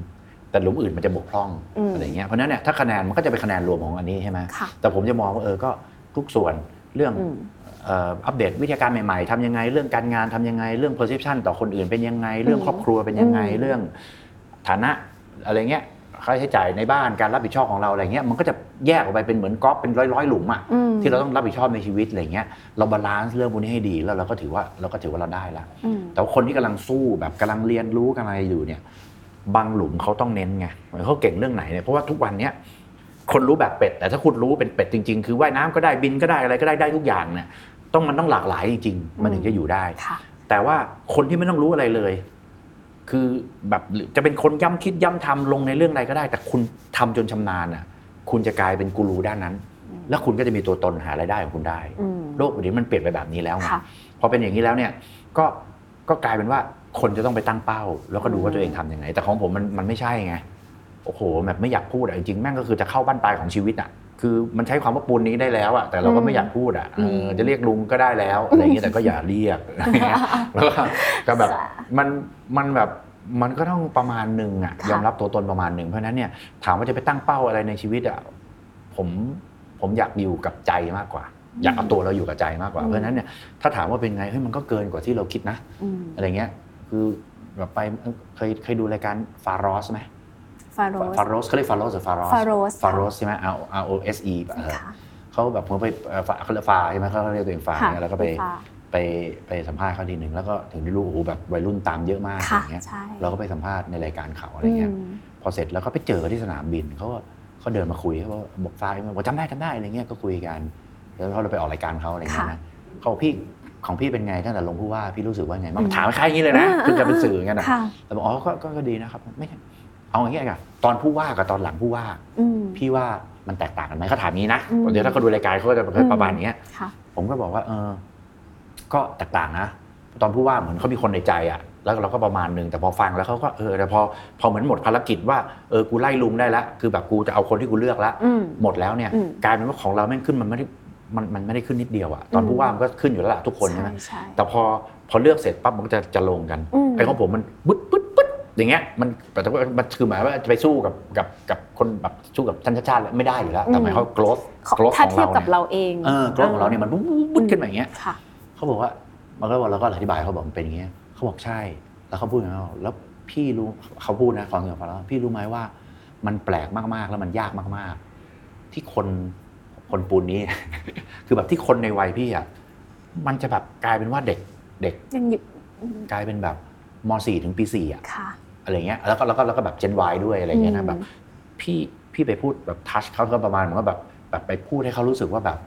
แต่หลุมอื่นมันจะบกพร่องอืมอะไรเงี้ยเพราะฉะนั้นเนี่ยถ้าคะแนนมันก็จะเป็นคะแนนรวมของอันนี้ใช่ไหมค่ะแต่ผมจะมองว่าเออก็ทุกส่วนเรื่อง อืมเอ่ออัปเดตวิทยาการใหม่ๆทำยังไงเรื่องการงานทำยังไงเรื่อง perception ต่อคนอื่นเป็นยังไง เรื่องครอบครัวเป็นยังไงอืมเรื่องฐานะอะไรเงี้ยค่าใช้จ่ายในบ้านการรับผิดชอบของเราอะไรเงี้ยมันก็จะแยกออกไปเป็นเหมือนกอล์ฟเป็นร้อยๆหลุมอะอืมที่เราต้องรับผิดชอบในชีวิตอะไรเงี้ยเรา balance เรื่องพวกนี้ให้ดีแล้วเราก็ถือว่าเราก็ถือว่าเราได้ละอืมแต่ว่าคนที่กำลังสู้แบบกำลังเรียนรู้กำลังอะไรอยู่เนี่ย บางหลุมเขาต้องเน้นไงเหมือนเขาเก่งเรื่องไหนเนี่ยเพราะว่าทุกวันเนี้ยคนรู้แบบเป็ด แต่ถ้าคุณรู้เป็นเป็ดจริง ๆ คือว่ายน้ำก็ได้บินก็ได้อะไรก็ได้ได้ทุกอย่างเนี่ย ต้องมันต้องหลากหลายจริงๆมันถึงจะอยู่ได้ค่ะแต่ว่าคนที่ไม่ต้องรู้อะไรเลย คือแบบหรือจะเป็นคนย้ำคิดย้ำทำลงในเรื่องอะไรก็ได้ แต่คุณทำจนชำนาญอะ คุณจะกลายเป็นกูรูด้านนั้นอืมแล้วคุณก็จะมีตัวตนหารายได้ของคุณได้อืมโลกวันนี้มันเปลี่ยนไปแบบนี้แล้วไงค่ะพอเป็นอย่างนี้แล้วเนี่ยก็ก็กลายเป็นว่าคนจะต้องไปตั้งเป้า แล้วก็ดูอืว่ามตัวเองทำยังไง แต่ของผมมันมันไม่ใช่ไงโอ้โหแบบไม่อยากพูดอะจริงๆแม่งก็คือจะเข้าบ้านปลายของชีวิตอะ คือมันใช้ความว่าปูนนี้ได้แล้วอะแต่เราก็ไม่อยากพูดอะเออจะเรียกลุงก็ได้แล้วอะไรอย่างเงี้ยแต่ก็อย่าเรียกอะไรเงี้ยแล้วก็ก็แบบค่ะมันมันแบบมันก็ต้องประมาณหนึ่งอะค่ะยอมรับตัวตนประมาณหนึ่งเพราะฉะนั้นเนี่ยถามว่าจะไปตั้งเป้าอะไรในชีวิตอะผมผมอยากอยู่กับใจมากกว่า อยากเอาตัวเราอยู่กับใจมากกว่าอืมเพราะฉะนั้นเนี่ยถ้าถามว่าเป็นไงเฮ้ยมันก็เกินกว่าที่เราคิดนะอืมอะไรเงี้ยคือแบบไปเอ้ยเคยเคยดูรายการฟารอสไหม ฟาโรสฟารอสเขาเรียกฟารอสหรือฟารอส Faros ฟารอสใช่ไหม R R O S E เออค่ะเขาแบบเขาไปเอ่อฟาเขาเรียกฟาใช่ไหมเขาเรียกตัวเองฟาค่ะเนี่ยแล้วก็ไปฟ้าไปไปสัมภาษณ์เขาทีหนึ่งแล้วก็ถึงได้รู้โอ้โหแบบวัยรุ่นตามเยอะมากอค่ะย่างเงี้ยใช่เราก็ไปสัมภาษณ์ในรายการเขาอะไรเงี้ยอืมพอเสร็จแล้วก็ไปเจอที่สนามบินเขาก็เขาเดินมาคุยเขาบอกบอกฟ้าบอกจำได้จำได้อะไรเงี้ยก็คุยกัน แล้วเขาเราไปออกรายการเขาอะไรเงี้ยนะเขาบอกพี่ของพี่เป็นไงตั้งแต่ลงผู้ว่าพี่รู้สึกว่าไงมันถามคล้ายๆอย่างนี้เลยนะคือจะเป็นสื่ออย่างนั้นนะค่ะแต่บอกอ๋อก็ก็ก็ดีนะครับไม่ใช่ เอาอย่างเงี้ยกันตอนผู้ว่ากับตอนหลังผู้ว่าอืมพี่ว่ามันแตกต่างกันไหมเขาถามงี้นะอืมเดี๋ยวถ้าเขาดูรายการเขาก็จะประมาณเนี้ยค่ะผมก็บอกว่า เออ ก็แตกต่างนะตอนผู้ว่าเหมือนเขามีคนในใจอะแล้วเราก็ประมาณหนึ่งแต่พอฟังแล้วเขาก็เออแต่พอพอเหมือนหมดภารกิจว่าเออกูไล่ลุงได้ละคือแบบกูจะเอาคนที่กูเลือกละอืมหมดแล้วเนี่ยอืมกลายเป็นว่าของเราแม่งขึ้นมันไม่ได้มันมันไม่ได้ขึ้นนิดเดียวอะตอนอืมผู้ว่ามันก็ขึ้นอยู่แล้วล่ะทุกคนใช่ไหมใช่แต่พอพอเลือกเสร็จปั๊บมันก็จะจะลงกันอืมไอ้ของผมมันปึ๊ดปึ๊ดปึ๊ด อย่างเงี้ยมันแต่ว่ามันคือหมายว่าจะไปสู้กับกับกับคนแบบสู้กับท่านชาติชาติไม่ได้อยู่แล้วแต่หมายความว่า growth ของ growth ถ้าของเทียบเรากับเนี่ยเราเองเออ growth ของเราเนี่ยมันปุ๊บปุ๊บขึ้นมาอย่างเงี้ยค่ะเขาบอกว่ามันก็บอกเราก็อธิบายเขาบอกมันเป็นอย่างเงี้ยเขาบอกใช่ แล้วเขาพูดอย่างนี้นแล้วพี่รู้เขาพูดนะฟังอย่างฟังแล้วพี่รู้ไหมว่า มันแปลกมากๆแล้วมันยากมาก ๆ ที่คนคนปูนนี้ คือแบบที่คนในวัยพี่อะมันจะแบบกลายเป็นว่าเด็กเด็กยังหยิบกลายเป็นแบบม .4 ถึงปี4อะค่ะ อะไรเงี้ยแล้วก็แล้วก็แล้วก็แบบ Gen Y ด้วยอะไรเงี้ยอืนะมแบบพี่พี่ไปพูดแบบทัชเขาก็ประมาณเหมือนว่าแบบแบบไปพูดให้เขารู้สึกว่าแบบ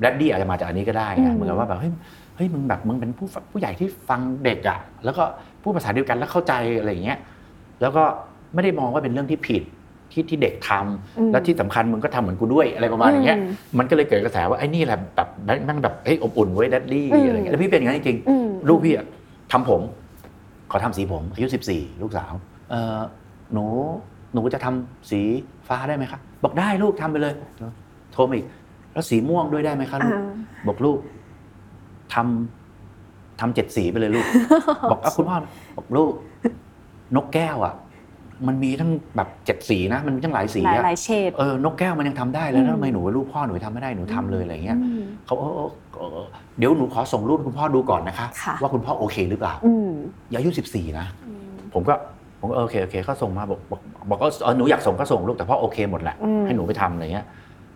แดดดี้อาจจะมาจากอันนี้ก็ได้อืไงมเหมือนกับว่าแบบเฮ้ยเฮ้ยมึงแบบมึงเป็นผู้ผู้ใหญ่ที่ฟังเด็กอะแล้วก็พูดภาษาเดียวกันแล้วเข้าใจอะไรอย่างเงี้ยแล้วก็ไม่ได้มองว่าเป็นเรื่องที่ผิดที่ที่เด็กทำอืมแล้วที่สำคัญมึงก็ทำเหมือนกูด้วยอะไรประมาณอย่างเงี้ยอืมมันก็เลยเกิดกระแสว่าไอ้นี่แหละแบบมันแบบเฮ้ยอบอุ่นเว้ยแดดดี้อืมอะไรเงี้ยแล้วพี่เป็นอย่างนั้นจริงอืมๆลูกพี่อะทำผม ขอทำสีผมอายุสิบสี่ลูกสาวเออหนูหนูจะทำสีฟ้าได้ไหมครับบอกได้ลูกทำไปเลยโทรมาอีกแล้วสีม่วงด้วยได้ไหมคะลูกอ่าบอกลูกทำทำเจ็ดสีไปเลยลูก บอกอะคุณพ่อบอกลูก นกแก้วอะ มันมีทั้งแบบเจ็ดสีนะ มันมีทั้งหลายสีหลายอะหลายเฉดเออนกแก้วมันยังทำได้เลยอืแล้วมทำไมหนูลูกพ่อหนูทำไม่ได้หนูทำเลยอะไรเงี้ยอืมเขาเออ เออเออเดี๋ยวหนูขอส่งรูปให้คุณพ่อดูก่อนนะคะ ค่ะว่าคุณพ่อโอเคหรือเปล่าอืมอายุสิบสี่นะผมก็ผมก็เออโอเคโอเคเขาส่งมาบอกบอกบอกก็เออหนูอยากส่งก็ส่งลูกแต่พ่อโอเคหมดแหละอืม ให้หนูไปทำอะไรเงี้ย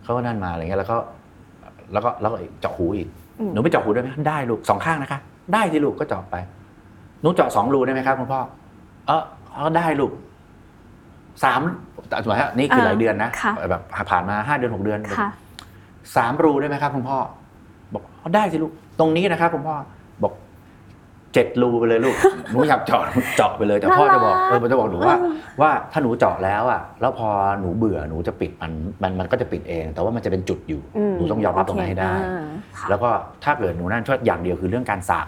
เขาก็นั่นมาอะไรเงี้ยแล้วก็แล้วก็แล้วก็เจาะหูอีกอืมหนูไปเจาะหูได้ไหมได้ลูกสองข้างนะคะ ได้ที่ลูกก็เจาะไปหนูเจาะสองรูได้ไหมครับคุณพ่อเออเออได้ลูกสามแต่ถูกไหมฮะนี่คือหลายเดือนนะค่ะ แบบผ่านมาห้าเดือนหกเดือนค่ะ สามรูได้ไหมครับคุณพ่อ บอกเอาได้สิลูกตรงนี้นะครับคุณพ่อบอกเจ็ดรูไปเลยลูกหนูอยากเจาะเจาะไปเลยแต่พ่อจะบอกเออมันจะบอกหนูว่า ว่าถ้าหนูเจาะแล้วอะแล้วพอหนูเบื่อหนูจะปิดมันมันมันก็จะปิดเอง แต่ว่ามันจะเป็นจุดอยู่อืมหนูต้องยอมรับตรงนั้นให้ได้โอเคอ่าค่ะแล้วก็ถ้าเกิดหนูนั่นช่วยอย่างเดียวคือเรื่องการสัก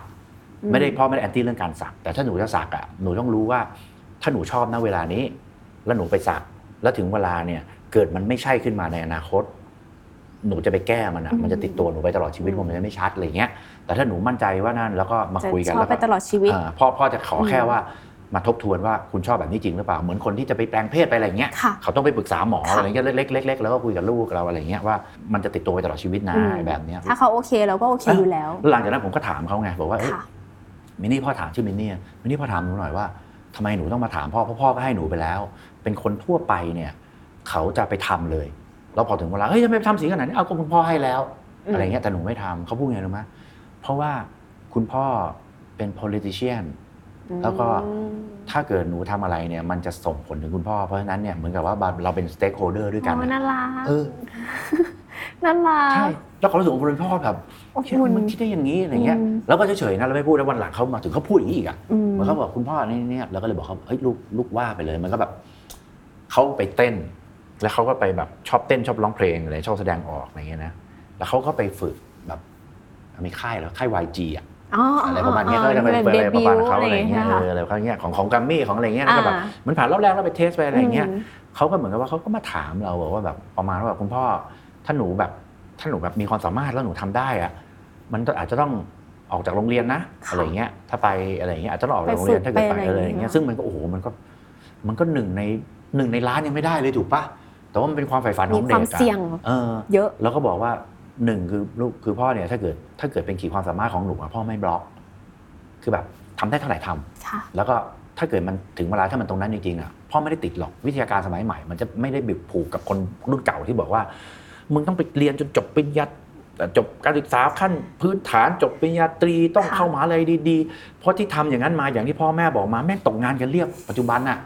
อืมไม่ได้พ่อไม่ได้แอนตี้เรื่องการสัก แต่ถ้าหนูจะสักอะหนูต้องรู้ว่า ถ้าหนูชอบณเวลานี้ แล้วหนูไปสัก แล้วถึงเวลาเนี่ยเกิดมันไม่ใช่ขึ้นมาในอนาคต หนูจะไปแก้มันอะมันจะติดตัวหนูไปตลอดชีวิตมันจะไม่ชัดอะไรเงี้ยแต่ถ้าหนูมั่นใจว่านั่นแล้วก็มาจะคุยกันชอบแล้วไปก็ตลอดชีวิตอ่าพ่อพ่อจะขอแค่อืมว่ามาทบทวนว่าคุณชอบแบบนี้จริงหรือเปล่าเหมือนคนที่จะไปแปลงเพศไปอะไรเงี้ยค่ะเขาต้องไปปรึกษาหมอค่ะอะไรเงี้ยเล็กๆเล็กๆแล้วก็คุยกับลูกเราอะไรเงี้ยว่ามันจะติดตัวไปตลอดชีวิตนะอืมแบบเนี้ยถ้าเขาโอเคเราก็โอเคอยู่แล้วแล้วหลังจากนั้นผมก็ถามเขาไงบอกว่าเอ้ยค่ะมินนี่พ่อถามชื่อมินนี่มินนี่พ่อถามหนูหน่อยว่าทำไมหนูต้องมาถามพ่อเพราะพ่อก็ให้หนูไปแล้ว เป็นคนทั่วไปเนี่ย เขาจะไปทำเลย แล้วพอถึงเวลาเฮ้ยทำไมไปทำสีขนาดนี้เอาก็คุณพ่อให้แล้วอืมอะไรเงี้ยแต่หนูไม่ทำเขาพูดไงรู้ไหมเพราะว่าคุณพ่อเป็น politician แล้วก็อืมถ้าเกิดหนูทำอะไรเนี่ยมันจะส่งผลถึงคุณพ่อ เพราะฉะนั้นเนี่ยเหมือนกับว่าเราเป็น stakeholder ด้วยกันอ๋อนะน่ารักเออน่ารักใช่แล้วเขารู้สึกว่าคุณพ่อแบบอบเชื่ออุ่นมันคิดได้อย่างนี้อะไรเงี้ยอืมแล้วก็เฉยๆนะเราไม่พูดแล้ววันหลังเขามาถึงเขาพูดอย่างนี้อีกอะอืมเหมือนเขาบอกคุณพ่อนี่เนี่ยเราก็เลยบอกเขาเฮ้ยลูกลูกว่าไปเลยมันก็แบบเขาไปเต้น แล้วเขาก็ไปแบบชอบเต้นชอบร้องเพลงอะไรชอบแสดงออกอะไรเงี้ยนะแล้วเขาก็ไปฝึกแบบมีค่ายแล้วค่าย YG อะอ๋อออะไรประมาณเนี้ยก็จะไปเป็นไปอะไรประมาณเขาดอะไรบิวต์เงี้ยใช่เอไหมอคะอะไรเขาเงี้ยของของกัมมี่ของอะไรเงี้ยแล้วก็แบบอ่าเหมันผ่านรอบแรกแล้วไปเทสไปอะไรเงี้ยอืมเขาก็เหมือนกับว่าเขาก็มาถามเราบอกว่าแบบประมาณว่าแบบคุณพ่อถ้าหนูแบบถ้าหนูแบบมีความสามารถแล้วหนูทำได้อะมันอาจจะต้องออกจากโรงเรียนนะค่ะอะไรเงี้ยถ้าไปอะไรเงี้ยอาจจะต้องออกจากโรงเรียนไปฝึกถ้าเกิดไปไปอะไรอะไรอย่างเงี้ยเงี้ยซึ่งมันก็โอ้โหมันก็มันก็หนึ่งในหนึ่งในล้านยังไม่ได้เลยถูกปะ แต่ว่ามันเป็นความใฝ่ฝันขมีองคเด็วามกอะเสี่ยงเออเยอะแล้วก็บอกว่าหนึ่งคือลูกคือพ่อเนี่ยถ้าเกิดถ้าเกิดเป็นขีดความสามารถของหนูอะพ่อไม่บล็อก คือแบบทำได้เท่าไหร่ทำค่ะแล้วก็ถ้าเกิดมันถึงเวลาถ้ามันตรงนั้นจริงๆอะพ่อไม่ได้ติดหรอกวิทยาการสมัยใหม่ มันจะไม่ได้บิบผูกกับคนรุ่นเก่าที่บอกว่า มึงต้องไปเรียนจนจบปริญญาจบการศึกษาขั้นพื้นฐานจบปริญญาตรีต้องค่ะเข้ามหาอะไรดีๆ เพราะที่ทำอย่างนั้นมาอย่างที่พ่อแม่บอกมาแม่งตกงานกันเรียบปัจจุบันน่ะ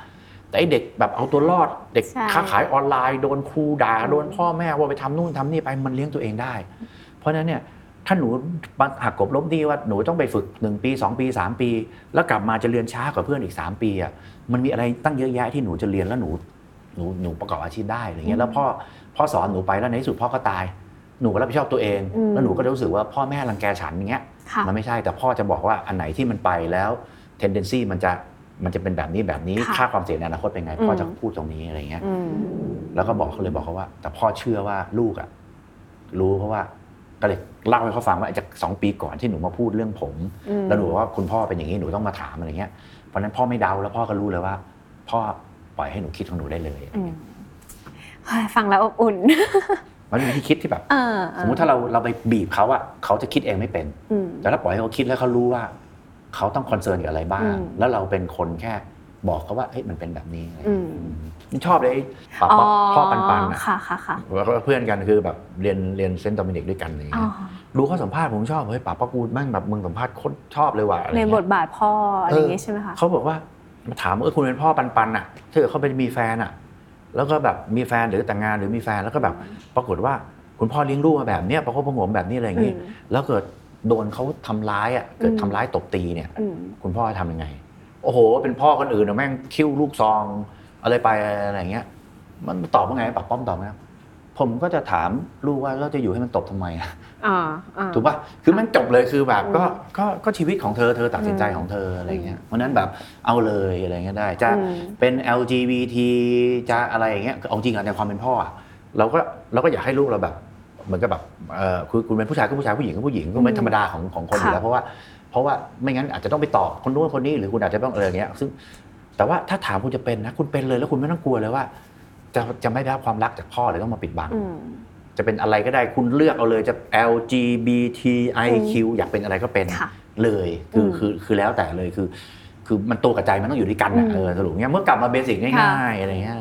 แต่ไอเด็กแบบเอาตัวรอด เด็กใช่ ค้าขายออนไลน์โดนครูด่าอืมโดนพ่อแม่ว่าไปทำนู่นทำนี่ไปมันเลี้ยงตัวเองได้ เพราะฉะนั้นเนี่ยถ้าหนูหักกบลบหนี่ว่าหนูต้องไปฝึก 1 ปี 2 ปี 3 ปี แล้วกลับมาจะเรียนช้ากว่าเพื่อนอีก 3 ปีอะมันมีอะไรตั้งเยอะแยะที่หนูจะเรียนแล้วหนูหนูหนูประกอบอาชีพได้อะไรเงี้ยแล้วพ่อพ่อสอนหนูไปแล้วในที่สุดพ่อก็ตาย หนูก็รับผิดชอบตัวเอง อืม แล้วหนูก็รู้สึกว่าพ่อแม่รังแกฉันอย่างเงี้ย ค่ะ มันไม่ใช่แต่พ่อจะบอกว่าอันไหนที่มันไปแล้ว tendency มันจะ มันจะเป็นแบบนี้แบบนี้ค่ะค่าความเสี่ยงในอนาคตเป็นไง พ่ออมจะพูดตรงนี้อะไรเงี้ยอืมแล้วก็บอกเขาเลยบอกเขาว่า แต่พ่อเชื่อว่าลูกอะรู้เพราะว่าก็เลยเล่าให้เขาฟังว่าไอ้จากสองปีก่อนที่หนูมาพูดเรื่องผมอืมแล้วหนูบอกว่าคุณพ่อเป็นอย่างนี้หนูต้องมาถามอะไรเงี้ยเพราะฉะนั้นพ่อไม่เดาแล้วพ่อก็รู้เลยว่า พ่อปล่อยให้หนูคิดของหนูได้เลยอืมเฮ้ยฟังแล้วอบอุ่น มันเป็นวิธีคิดที่แบบเออสมมุติถ้าเราเราไปบีบเขาอะเขาจะคิดเองไม่เป็นอืมแต่ถ้าปล่อยให้เขาคิดแล้วเขารู้ว่า เขาต้อง concern กับอะไรบ้างอืมแล้วเราเป็นคนแค่บอกเขาว่าเฮ้ยมันเป็นแบบนี้อะไรอืมนี่ชอบเลยไอ้ป๋าป๊อปพ่อปันปันอะค่ะค่ะค่ะแล้วก็เพื่อนกันคือแบบเรียนเรียนเซนต์โดมินิกด้วยกันอะไรอ๋อเงี้ยดูเขาสัมภาษณ์ผมชอบเฮ้ยป๋าป๊อปกูแม่งแบบมึงสัมภาษณ์โคตรชอบเลยว่ะอะไรในเงี้ยบทบาทพ่ออะไรอย่างเงี้ยใช่ไหมคะเขาบอกว่ามาถามว่าเออคุณเป็นพ่อปันปันอะถ้าเกิดเขาไปมีแฟนอะ แล้วก็แบบมีแฟนหรือแต่งงานหรือมีแฟนแล้วก็แบบ ปรากฏว่าคุณพ่อเลี้ยงลูกมาแบบเนี้ยประคบประหงมแบบนี้อะไรอย่างอืงี้มแล้วเกิด โดนเขาทำร้ายอะเกิดอืมทำร้ายตบตีเนี่ยอืมคุณพ่อจะทำยังไง โอ้โห เป็นพ่อคนอื่นนะแม่งคิ้วลูกซองอะไรไปอะไรอย่างเงี้ย มันตอบว่าไงปักป้อมตอบไหมครับผมก็จะถามลูกว่าเราจะอยู่ให้มันตบทำไมอะอ่าอ่าถูกป่ะคือมันจบเลยคือแบบอืมก็ก็ก็ชีวิตของเธอเธอตัดสินใจอืมของเธออะไรเงี้ยเพราะฉะนั้นแบบเอาเลยอะไรเงี้ยได้จะอืมเป็น LGBT จะอะไรอย่างเงี้ยเอาจริงอะในความเป็นพ่ออะเราก็เราก็อยากให้ลูกเราแบบ เหมือนกับแบบเออคุณคุณเป็นผู้ชายก็ผู้ชายผู้หญิงก็ผู้หญิงก็เป็นธรรมดาของของคนอยู่แล้วเพราะว่าเพราะว่าไม่งั้นอาจจะต้องไปตอบคนนู้นคนนี้หรือคุณอาจจะต้องอะไรอย่างเงี้ยซึ่งแต่ว่าถ้าถามคุณจะเป็นนะคุณเป็นเลยแล้วคุณไม่ต้องกลัวเลยว่า จะจะไม่ได้รับความรักจากพ่อเลยต้องมาปิดบังอืมจะเป็นอะไรก็ได้คุณเลือกเอาเลยจะ LGBTIQ อยากเป็นอะไรก็เป็นค่ะเลยคืออืมคือคือแล้วแต่เลยคือ คือมันตัวกับใจมันต้องอยู่ด้วยกันนะอืมเออสรุปเงี้ยเมื่อกลับมาเบสิกค่ะง่ายๆอะไรเงี้ย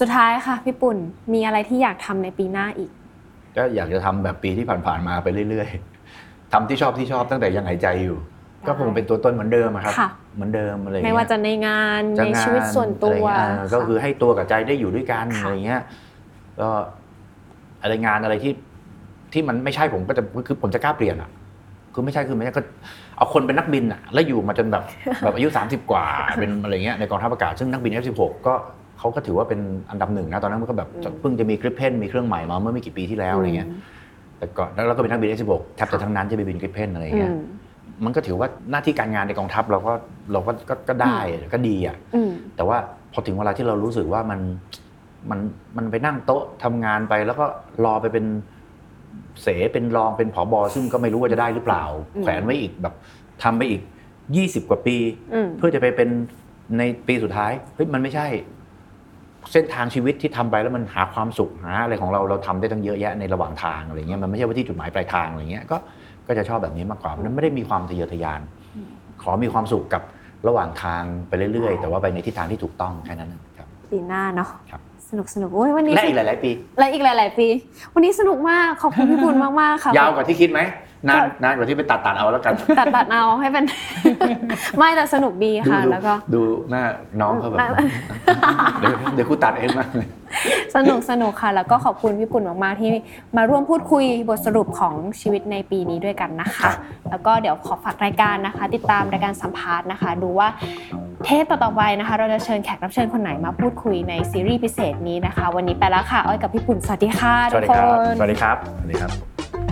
สุดท้ายค่ะพี่ปุ่นมีอะไรที่อยากทำในปีหน้าอีก ก็อยากจะทำแบบปีที่ผ่านๆมาไปเรื่อย ๆทำที่ชอบที่ชอบตั้งแต่ยังหายใจอยู่ ก็คงเป็นตัวตนเหมือนเดิมอะครับค่ะเหมือนเดิมอะไรเงี้ไม่ยว่าจะในงานจะในงาชีวิตส่วนตัวอะไรเงี้ยเออก็คือให้ตัวกับใจได้อยู่ด้วยกันค่ะอะไรเงี้ยก็อะไรงานอะไรที่ที่มันไม่ใช่ผมก็จะคือผมจะกล้าเปลี่ยนอะคือไม่ใช่คือไม่ใช่ก็เอาคนเป็นนักบินอะแล้วอยู่มาจนแบบแบบอายุ 30 กว่าเป็นอะไรเงี้ยในกองทัพอากาศซึ่งนักบิน F16 ก็ เขาก็ถือว่าเป็นอันดับหนึ่งนะตอนนั้นมันก็แบบเพิ่งจะมีกริปเพนมีเครื่องใหม่มาเมื่อไม่กี่ปีที่แล้วอะไรเงี้ยแต่ก่อนแล้วเราก็เป็นนักบิน F16 แทบจะทั้งนั้นจะไปบินกริปเพนอะไรอืเงี้ยมมันก็ถือว่าหน้าที่การงานในกองทัพเราก็เราก็ก็ก็ได้ก็ดีอะอืมแต่ว่าพอถึงเวลาที่เรารู้สึกว่ามันมันมันไปนั่งโต๊ะทำงานไปแล้วก็รอไปเป็นเสเป็นรองเป็นผอบอซึ่งก็ไม่รู้ว่าจะได้หรือเปล่าอืมแขวนไว้อีกแบบทำไปอีกยี่สิบกว่าปีอืมเพื่อจะไปเป็นในปีสุดท้ายเฮ้ยมันไม่ใช่ เส้นทางชีวิตที่ทำไปแล้วมันหาความสุขหาอะไรของเราเราทำได้ตั้งเยอะแยะในระหว่างทางอะไรเงี้ยมันไม่ใช่ว่าที่จุดหมายปลายทางอะไรเงี้ยก็ก็จะชอบแบบนี้มากกว่าเพราะฉะนั้นไม่ได้มีความทะเยอทะยาน ขอมีความสุขกับระหว่างทางไปเรื่อยๆ แต่ว่าไปในทิศทางที่ถูกต้องแค่นั้นนะครับปีหน้าเนาะครับสนุกสนุกโอ้ยวันนี้และอีกหลายๆปีและอีกหลาย ๆ ปี วันนี้สนุกมากขอบคุณพี่ปุ่นมากๆค่ะยาวกว่าที่คิดไหม นานนานกว่าที่ไปตัดตัดเอาแล้วกัน ตัดตัดเอาให้เป็น ไม่แต่สนุกดีดูค่ะดูแล้วก็ ดูหน้าน้องเขาแบบน่าเดี๋ยวเดี๋ยวกูตัดเองมากเลยสนุกสนุกค่ะ แล้วก็ขอบคุณพี่ปุ่นมากๆที่มาร่วมพูดคุยบทสรุปของชีวิตในปีนี้ด้วยกันนะครัคะบแล้วก็เดี๋ยวขอฝากรายการนะคะ ติดตามรายการสัมภาษณ์นะคะ ดูว่าเทปต่อๆไปนะคะ เราจะเชิญแขกรับเชิญคนไหนมาพูดคุยในซีรีส์พิเศษนี้นะคะ วันนี้ไปแล้วค่ะอ้อยกับพี่ปุ่นสวัสดีค่ะสทุวัสกดีคครับนสวัสดีครับสวัสดีครับ